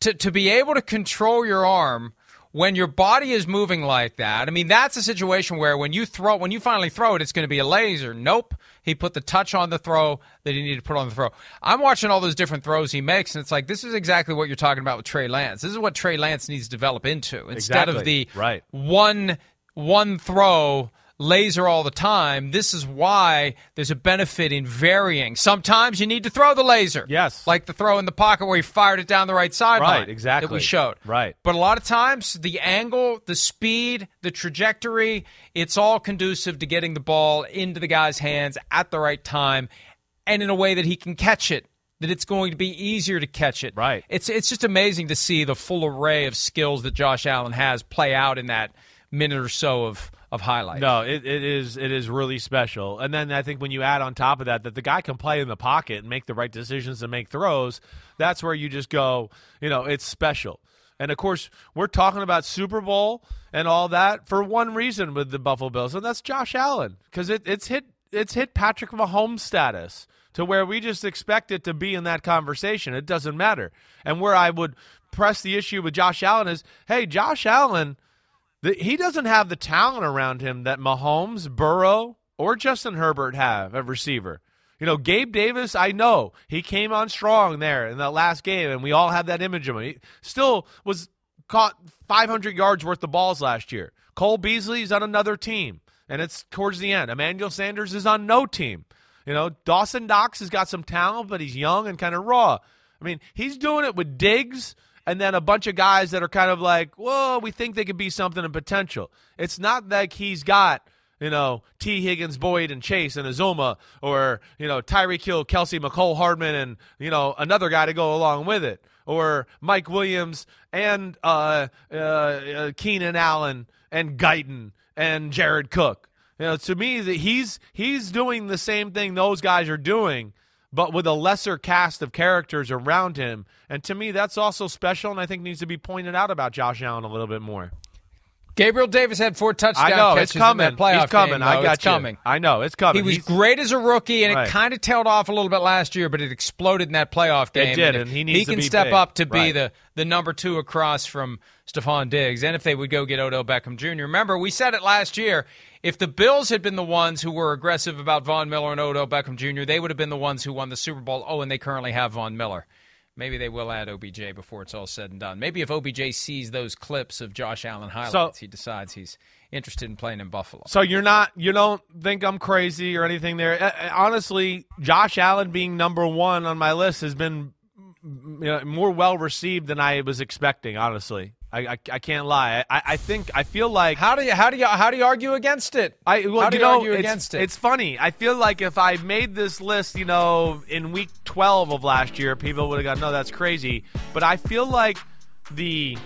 To to be able to control your arm when your body is moving like that. I mean, that's a situation where when you throw, when you finally throw it, it's going to be a laser. Nope. He put the touch on the throw that he needed to put on the throw. I'm watching all those different throws he makes, and it's like this is exactly what you're talking about with Trey Lance. This is what Trey Lance needs to develop into instead exactly. of the right. one one throw laser all the time. This is why there's a benefit in varying. Sometimes you need to throw the laser. Yes. Like the throw in the pocket where he fired it down the right sideline. Right, exactly. That we showed. Right. But a lot of times, the angle, the speed, the trajectory, it's all conducive to getting the ball into the guy's hands at the right time and in a way that he can catch it that it's going to be easier to catch it. Right. It's it's just amazing to see the full array of skills that Josh Allen has play out in that minute or so of of highlights. No, it, it is it is really special. And then I think when you add on top of that that the guy can play in the pocket and make the right decisions and make throws, that's where you just go, you know, it's special. And of course, we're talking about Super Bowl and all that for one reason with the Buffalo Bills, and that's Josh Allen because it, it's hit it's hit Patrick Mahomes status to where we just expect it to be in that conversation. It doesn't matter. And where I would press the issue with Josh Allen is, hey, Josh Allen the, he doesn't have the talent around him that Mahomes, Burrow, or Justin Herbert have at receiver. You know, Gabe Davis, I know he came on strong there in that last game, and we all have that image of him. He still was caught 500 yards worth of balls last year. Cole Beasley's on another team, and it's towards the end. Emmanuel Sanders is on no team. You know, Dawson Knox has got some talent, but he's young and kind of raw. I mean, he's doing it with Diggs and then a bunch of guys that are kind of like, whoa, we think they could be something in potential. It's not like he's got, you know, Tee Higgins, Boyd, and Chase and Uzomah, or, you know, Tyreek Hill, Kelce, Mecole Hardman, and, you know, another guy to go along with it, or Mike Williams and uh, uh, uh, Keenan Allen and Guyton and Jared Cook. You know, to me, he's he's doing the same thing those guys are doing, but with a lesser cast of characters around him. And to me, that's also special, and I think needs to be pointed out about Josh Allen a little bit more. Gabriel Davis had four touchdown I know catches it's coming. in that playoff He's coming. game. I got it's you. coming. I know it's coming. He was He's- great as a rookie, and Right. it kind of tailed off a little bit last year, but it exploded in that playoff game. It did, if and he needs he to do that. He can be step big. up to be Right. the the number two across from Stefon Diggs. And if they would go get Odell Beckham Jr., remember we said it last year. If the Bills had been the ones who were aggressive about Von Miller and Odell Beckham Jr., they would have been the ones who won the Super Bowl. Oh, and they currently have Von Miller. Maybe they will add OBJ before it's all said and done. Maybe if OBJ sees those clips of Josh Allen highlights, he decides he's interested in playing in Buffalo. So you're not you don't think I'm crazy or anything there. Uh, uh, honestly, Josh Allen being number 1 on my list has been you know, more well received than I was expecting, honestly. I, I, I can't lie. I, I think I feel like How do you how do you how do you argue against it? I well, how do you know, argue against it? It's funny. I feel like if I made this list, you know, in week 12 of last year, people would have gone, "No, that's crazy." But I feel like the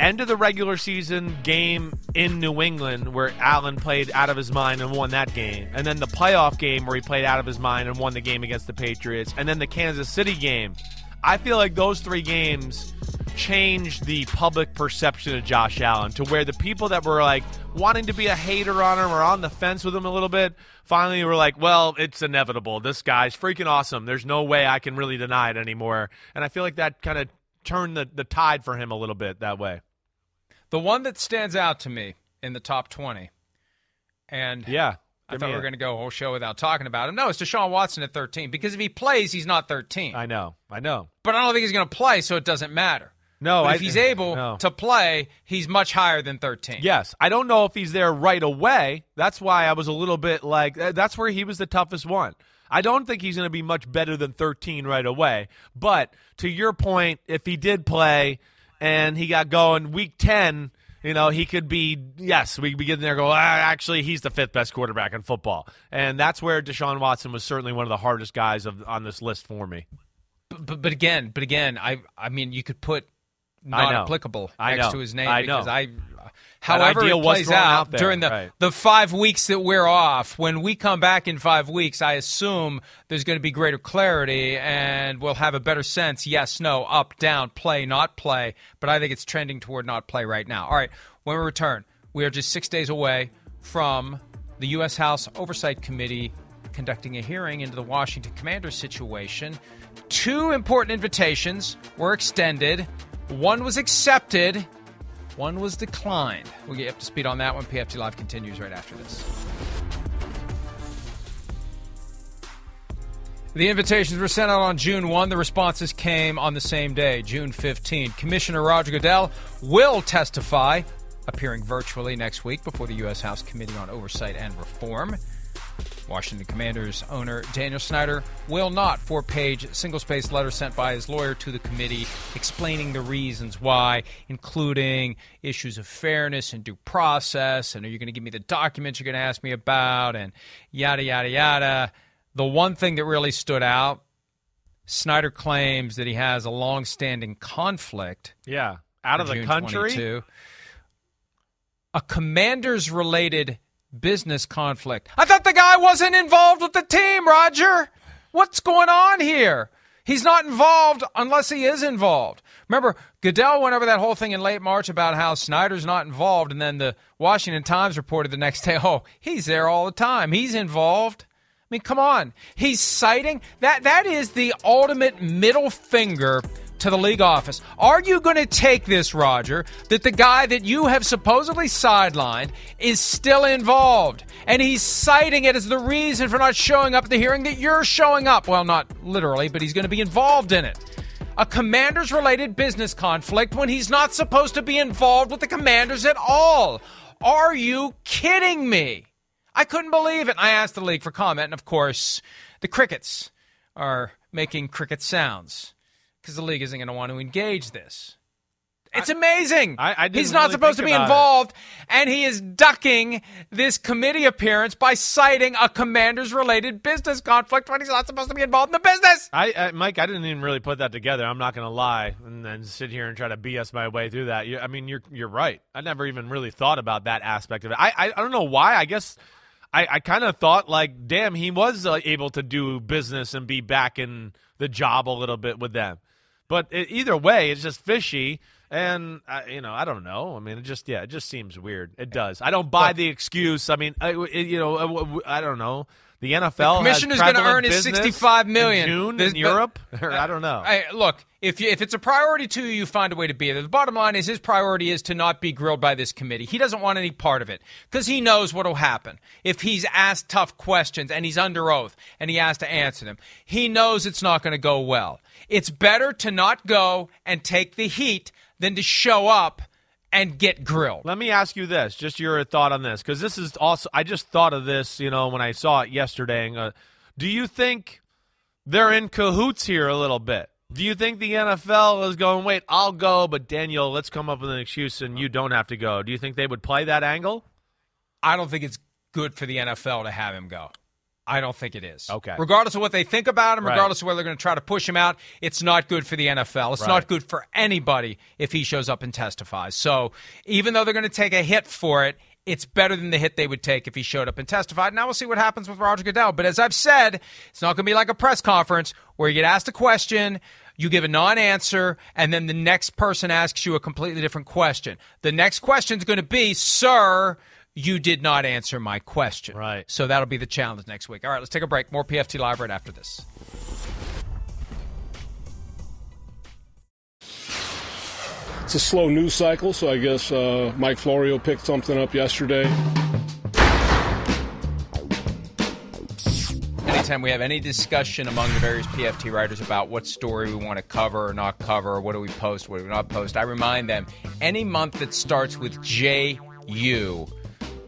end of the regular season game in New England where Allen played out of his mind and won that game, and then the playoff game where he played out of his mind and won the game against the Patriots, and then the Kansas City game. I feel like those three games changed the public perception of Josh Allen to where the people that were like wanting to be a hater on him or on the fence with him a little bit finally were like, well, it's inevitable. This guy's freaking awesome. There's no way I can really deny it anymore. And I feel like that kind of turned the, the tide for him a little bit that way. The one that stands out to me in the top 20, and Yeah. I thought we were going to go a whole show without talking about him. No, it's Deshaun Watson at 13 because if he plays, he's not 13. I know. I know. but I don't think he's going to play, so it doesn't matter. No, I, if he's able no. to play, he's much higher than 13. Yes, I don't know if he's there right away. That's why I was a little bit like that's where he was the toughest one. I don't think he's going to be much better than 13 right away. But to your point, if he did play and he got going week 10, you know, he could be yes, we begin there and go, ah, actually he's the fifth best quarterback in football. And that's where Deshaun Watson was certainly one of the hardest guys of, on this list for me. But, but, but again, but again, I I mean, you could put not know. applicable I next know. to his name I know. because I. However, it plays out, out during the right. the five weeks that we're off, when we come back in five weeks, I assume there's going to be greater clarity and we'll have a better sense. Yes, no, up, down, play, not play. But I think it's trending toward not play right now. All right, when we return, we are just six days away from the U.S. House Oversight Committee conducting a hearing into the Washington Commanders situation. Two important invitations were extended. One was accepted. One was declined. We'll get up to speed on that one. PFT Live continues right after this. The invitations were sent out on June 1. The responses came on the same day, June 15. Commissioner Roger Goodell will testify, appearing virtually next week before the U.S. House Committee on Oversight and Reform. Washington Commanders owner Daniel Snyder will not. Four page, single spaced letter sent by his lawyer to the committee explaining the reasons why, including issues of fairness and due process. And are you going to give me the documents you're going to ask me about? And yada, yada, yada. The one thing that really stood out Snyder claims that he has a long standing conflict Yeah. Out of the June country? 22. A commanders related business conflict. I thought the guy wasn't involved with the team, Roger. What's going on here? He's not involved unless he is involved. Remember, Goodell went over that whole thing in late March about how Snyder's not involved, and then the Washington Times reported the next day, oh, he's there all the time. He's involved. I mean, come on. He's citing that that is the ultimate middle finger to the league office. Are you going to take this, Roger, that the guy that you have supposedly sidelined is still involved and he's citing it as the reason for not showing up at the hearing that you're showing up? Well, not literally, but he's going to be involved in it. A commander's related business conflict when he's not supposed to be involved with the commanders at all. Are you kidding me? I couldn't believe it. I asked the league for comment, and of course, the crickets are making cricket sounds because the league isn't going to want to engage this. It's amazing. I- I He's not really supposed to be about it. involved, and he is ducking this committee appearance by citing a commander's related business conflict when he's not supposed to be involved in the business. I, I, Mike, I didn't even really put that together. I'm not going to lie and then sit here and try to BS my way through that. You, I mean, you're you're right. I never even really thought about that aspect of it. I, I I don't know why. I guess I, I kind of thought like, damn, he was uh, able to do business and be back in the job a little bit with them. But it, either way, it's just fishy. And uh, you know, I don't know. I mean, it just yeah, it just seems weird. It does. I don't buy the excuse. I mean, I, you know, uh, I don't know. The NFL commissioner's going to earn his sixty-five million in June in Europe. Or, I don't know. Hey, look, if you, if it's a priority to you, you find a way to be there. The bottom line is his priority is to not be grilled by this committee. He doesn't want any part of it because he knows what will happen if he's asked tough questions and he's under oath and he has to answer them. He knows it's not going to go well. It's better to not go and take the heat than to show up and get grilled. Let me ask you this, just your thought on this, because this is also. I just thought of this, you know, when I saw it yesterday. And, uh, do you think they're in cahoots here a little bit? Do you think the NFL is going, wait, I'll go, but Daniel, let's come up with an excuse and you don't have to go? Do you think they would play that angle? I don't think it's good for the NFL to have him go. I don't think it is. Okay. Regardless of what they think about him, Right. regardless of whether they're going to try to push him out, it's not good for the NFL. It's Right. not good for anybody if he shows up and testifies. So even though they're going to take a hit for it, it's better than the hit they would take if he showed up and testified. Now we'll see what happens with Roger Goodell. But as I've said, it's not going to be like a press conference where you get asked a question, you give a non-answer, and then the next person asks you a completely different question. The next question is going to be, "Sir, you did not answer my question." Right. So that'll be the challenge next week. All right, let's take a break. More PFT Live right after this. It's a slow news cycle, so I guess uh, Mike Florio picked something up yesterday. Anytime we have any discussion among the various PFT writers about what story we want to cover or not cover, what do we post, what do we not post, I remind them any month that starts with JU,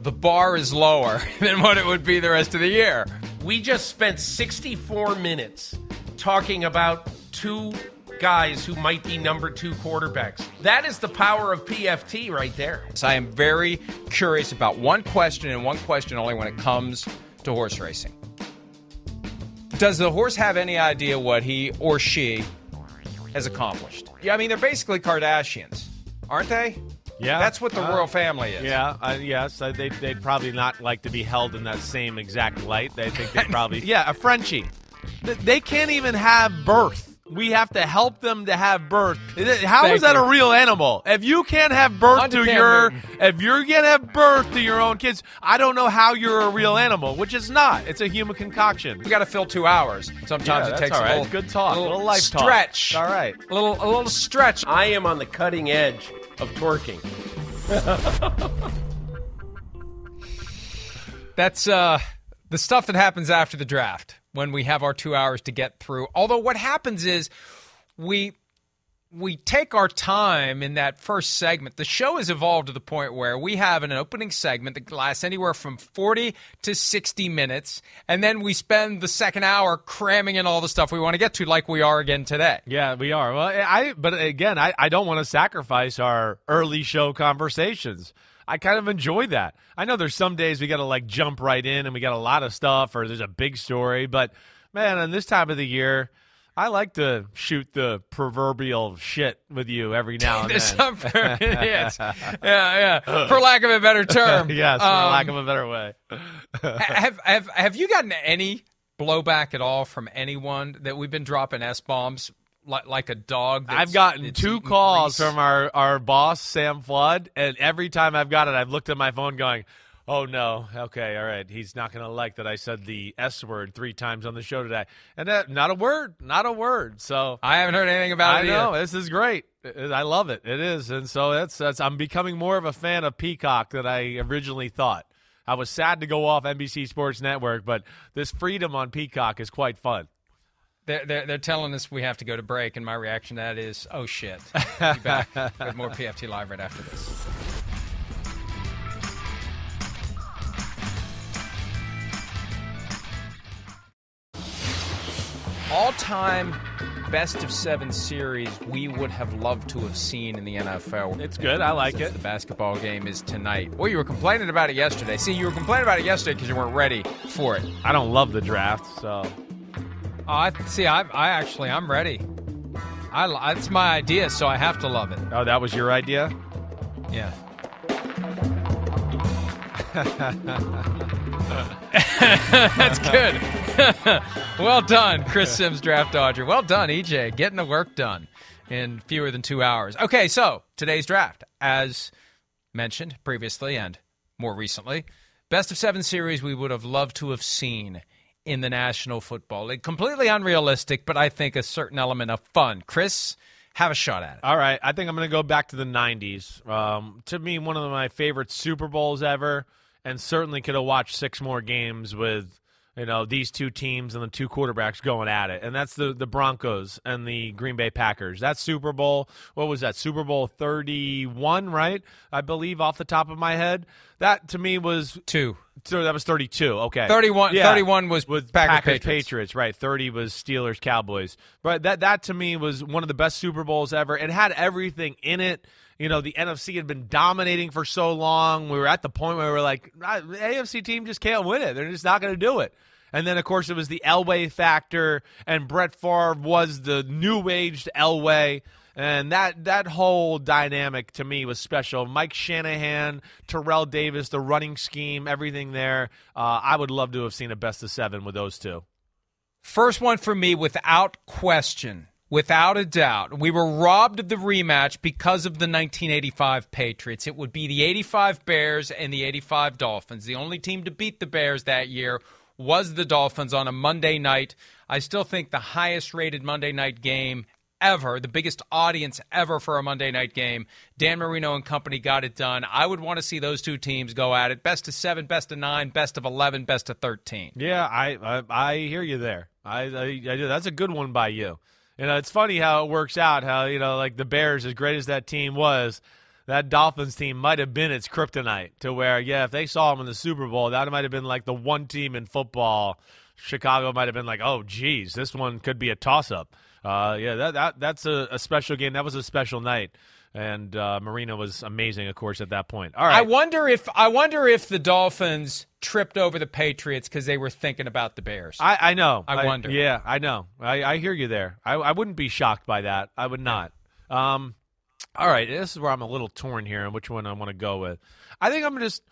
the bar is lower than what it would be the rest of the year. We just spent 64 minutes talking about two guys who might be number two quarterbacks. That is the power of PFT right there. So I am very curious about one question and one question only when it comes to horse racing. Does the horse have any idea what he or she has accomplished? Yeah, I mean, they're basically Kardashians, aren't they? Yeah, That's what the Uh, royal family is. Yeah, uh, yes, uh, they they'd probably not like to be held in that same exact light. They think they probably yeah, a Frenchie. They can't even have birth. We have to help them to have birth. How is Thank that you. a real animal? If you can't have birth On to to your, Newton. if you're gonna have birth to your own kids, I don't know how you're a real animal. Which is not. It's a human concoction. We got to fill two hours. Sometimes Yeah, it takes all a right. little Good talk. a little, Little life talk. stretch. All right. a little a little stretch. I am on the cutting edge of twerking. That's uh, the stuff that happens after the draft when we have our two hours to get through. Although what happens is we we take our time in that first segment. The show has evolved to the point where we have an opening segment that lasts anywhere from 40 to 60 minutes, and then we spend the second hour cramming in all the stuff we want to get to, like we are again today. Yeah, we are. Well, I but again, I, I don't want to sacrifice our early show conversations. I kind of enjoy that. I know there's some days we got to like jump right in and we got a lot of stuff or there's a big story, but man, on this time of the year, I like to shoot the proverbial shit with you every now and then. some, yes. yeah, yeah. For lack of a better term, yes, for Um, lack of a better way. have have have you gotten any blowback at all from anyone that we've been dropping s bombs like like a dog? I've gotten two calls grease? from our, our boss, Sam Flood, and every time I've got it, I've looked at my phone going, oh no, okay, all right, he's not going to like that I said the S word three times on the show today. And that, not a word, not a word. So I haven't heard anything about I it. I know, either. this is great. It- I love it. It is. And so that's, that's, I'm becoming more of a fan of Peacock than I originally thought. I was sad to go off NBC Sports Network, but this freedom on Peacock is quite fun. They're, they're, they're telling us we have to go to break, and my reaction to that is, oh shit. We'll be back with more PFT Live right after this. All time best of seven series we would have loved to have seen in the NFL. It's good. I like Since it. The basketball game is tonight. Well, you were complaining about it yesterday. See, you were complaining about it yesterday because you weren't ready for it. I don't love the draft, so Oh, I see. I, I actually, I'm ready. I, that's my idea, so I have to love it. Oh, that was your idea? Yeah. That's good. well done, Chris Simms, draft dodger. Well done, EJ, getting the work done in fewer than two hours. Okay, so today's draft, as mentioned previously and more recently, best of seven series we would have loved to have seen in the National Football League. Completely unrealistic, but I think a certain element of fun. Chris, have a shot at it. All right, I think I'm going to go back to the '90s. Um, to me, one of my favorite Super Bowls ever, and certainly could have watched six more games with you know these two teams and the two quarterbacks going at it, and that's the the Broncos and the Green Bay Packers. That Super Bowl, what was that Super Bowl 31, right? I believe off the top of my head. That to me was two. So that was 32. Okay. 31 Yeah. 31 was with Packers, Packers, Patriots. Patriots, right? Thirty was Steelers, Cowboys. But that that to me was one of the best Super Bowls ever. It had everything in it. You know, the NFC had been dominating for so long. We were at the point where we were like, "Ah, AFC team just can't win it. They're just not going to do it. And then, of course, it was the Elway factor, and Brett Favre was the new aged Elway. And that that whole dynamic to me was special. Mike Shanahan, Terrell Davis, the running scheme, everything there. Uh, I would love to have seen a best of seven with those two. First one for me, without question, without a doubt. We were robbed of the rematch because of the 1985 Patriots. It would be the 85 Bears and the 85 Dolphins. The only team to beat the Bears that year was the Dolphins on a Monday night. I still think the highest rated Monday night game ever, the biggest audience ever for a Monday night game. Dan Marino and company got it done. I would want to see those two teams go at it. Best of seven, best of nine, best of 11, best of 13. Yeah, I I, I hear you there. I, I, I do. That's a good one by you. You know, it's funny how it works out. How you know, like the Bears, as great as that team was, that Dolphins team might have been its kryptonite. To where, yeah, if they saw them in the Super Bowl, that might have been like the one team in football. Chicago might have been like, oh, geez, this one could be a toss-up. Uh, yeah, that, that that's a, a special game. That was a special night, and uh, Marino was amazing, of course, at that point. All right, I wonder if I wonder if the Dolphins tripped over the Patriots because they were thinking about the Bears. I, I know. I wonder. Yeah, I know. I, I hear you there. I, I wouldn't be shocked by that. I would not. Um, all right, this is where I'm a little torn here on which one I want to go with. I think I'm just.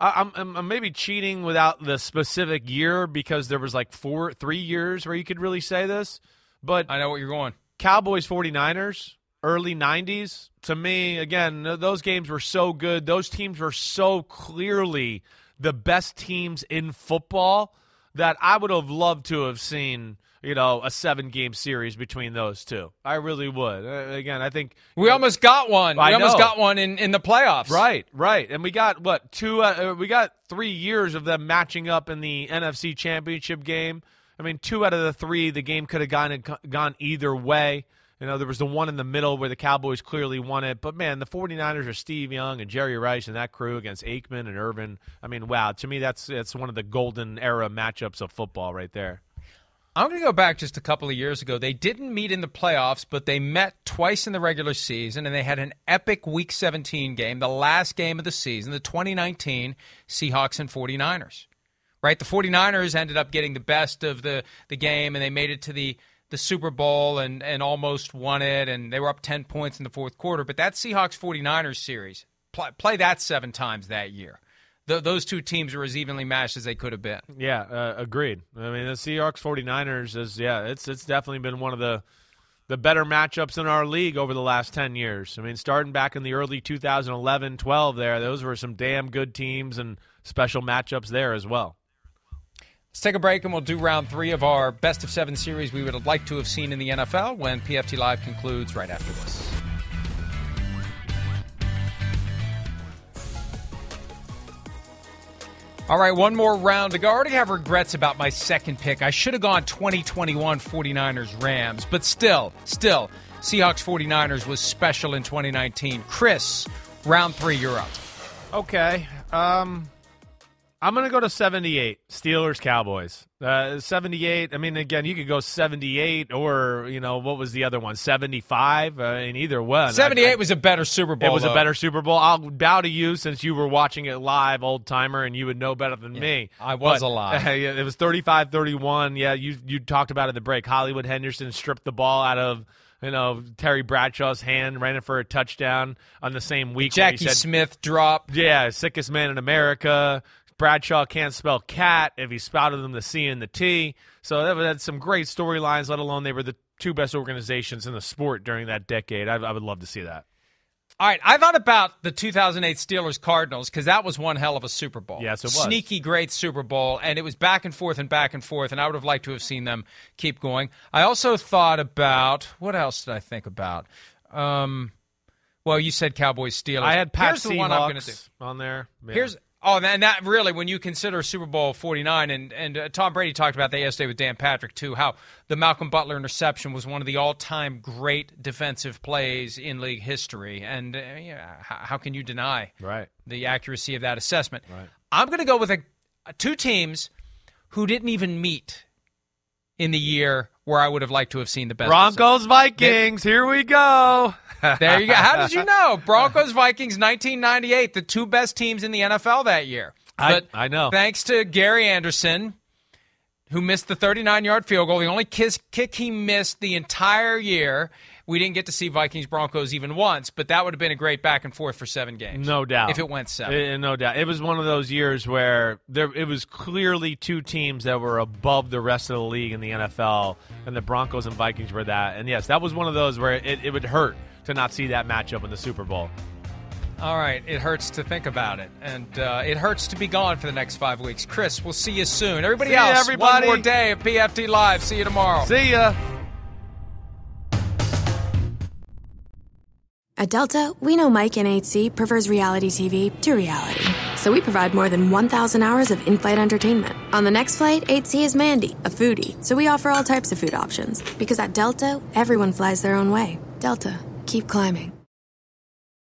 I- I'm, I'm, I'm maybe cheating without the specific year because there was like four, three years where you could really say this. But I know what you're going. Cowboys 49ers, early 90s. To me, again, those games were so good. Those teams were so clearly the best teams in football that I would have loved to have seen, you know, a seven game series between those two. I really would. Uh, again, I think We almost got one. I we almost got one in, in the playoffs. Right, right. And we got what two? Uh, uh, we got three years of them matching up in the NFC Championship game. I mean, two out of the three, the game could have gone gone either way. You know, there was the one in the middle where the Cowboys clearly won it. But man, the 49ers are Steve Young and Jerry Rice and that crew against Aikman and Irvin. I mean, wow. To me, that's that's one of the golden era matchups of football right there. I'm going to go back just a couple of years ago. They didn't meet in the playoffs, but they met twice in the regular season, and they had an epic Week 17 game, the last game of the season, the 2019 Seahawks and 49ers. Right? The 49ers ended up getting the best of the, the game, and they made it to the, the Super Bowl and, and almost won it, and they were up 10 points in the fourth quarter. But that Seahawks 49ers series, play, play that seven times that year. Th- those two teams were as evenly matched as they could have been. Yeah, uh, agreed. I mean, the Seahawks 49ers is yeah, it's it's definitely been one of the the better matchups in our league over the last 10 years. I mean, starting back in the early 2011-12 there, those were some damn good teams and special matchups there as well. Let's take a break and we'll do round three of our best of seven series we would have liked to have seen in the NFL when PFT Live concludes right after this. All right, one more round to go. I already have regrets about my second pick. I should have gone 2021 49ers Rams, but still, still, Seahawks 49ers was special in 2019. Chris, round three, you're up. Okay. Um I'm going to go to 78, Steelers Cowboys. Uh 78, I mean again, you could go 78 or, you know, what was the other one? 75. I mean either one. 78 I- I- was a better Super Bowl. It was though. a better Super Bowl. I'll bow to you since you were watching it live, old timer, and you would know better than me. I was But, alive. yeah, it was 35 31. Yeah, you you talked about it at the break. Hollywood Henderson stripped the ball out of You know, Terry Bradshaw's hand ran it for a touchdown on the same week. Jackie said, Smith drop. Yeah, sickest man in America. Bradshaw can't spell cat if he spouted them the C and the T. So that had some great storylines, let alone they were the two best organizations in the sport during that decade. I, I would love to see that. All right, I thought about the 2008 Steelers Cardinals because that was one hell of a Super Bowl. Yes, it was. Sneaky, great Super Bowl, and it was back and forth and back and forth, and I would have liked to have seen them keep going. I also thought about what else did I think about? Um, well, you said Cowboys Steelers. I had Pat Here's the one I'm going to do. on there. Yeah. Here's oh, and that really when you consider Super Bowl 49, and and uh, Tom Brady talked about that yesterday with Dan Patrick too, how the Malcolm Butler interception was one of the all-time great defensive plays in league history, and uh, yeah, how, how can you deny right the accuracy of that assessment? Right. I'm going to go with a, two teams who didn't even meet in the year where I would have liked to have seen the best. Broncos Vikings. Here we go. there you go. How did you know? Broncos Vikings 1998, the two best teams in the NFL that year. I, I know. Thanks to Gary Anderson, who missed the 39 yard field goal, the only kiss, kick he missed the entire year. We didn't get to see Vikings Broncos even once, but that would have been a great back and forth for seven games. No doubt. If it went seven. Eh, no doubt. It was one of those years where there it was clearly two teams that were above the rest of the league in the NFL, and the Broncos and Vikings were that. And yes, that was one of those where it, it would hurt to not see that matchup in the Super Bowl. All right, it hurts to think about it, and uh, it hurts to be gone for the next five weeks. Chris, we'll see you soon. Everybody See else, everybody. one more day of PFT Live. See you tomorrow. See ya. At Delta, we know Mike in 8C prefers reality TV to reality. So we provide more than 1,000 hours of in flight entertainment. On the next flight, 8C is Mandy, a foodie. So we offer all types of food options. Because at Delta, everyone flies their own way. Delta, keep climbing.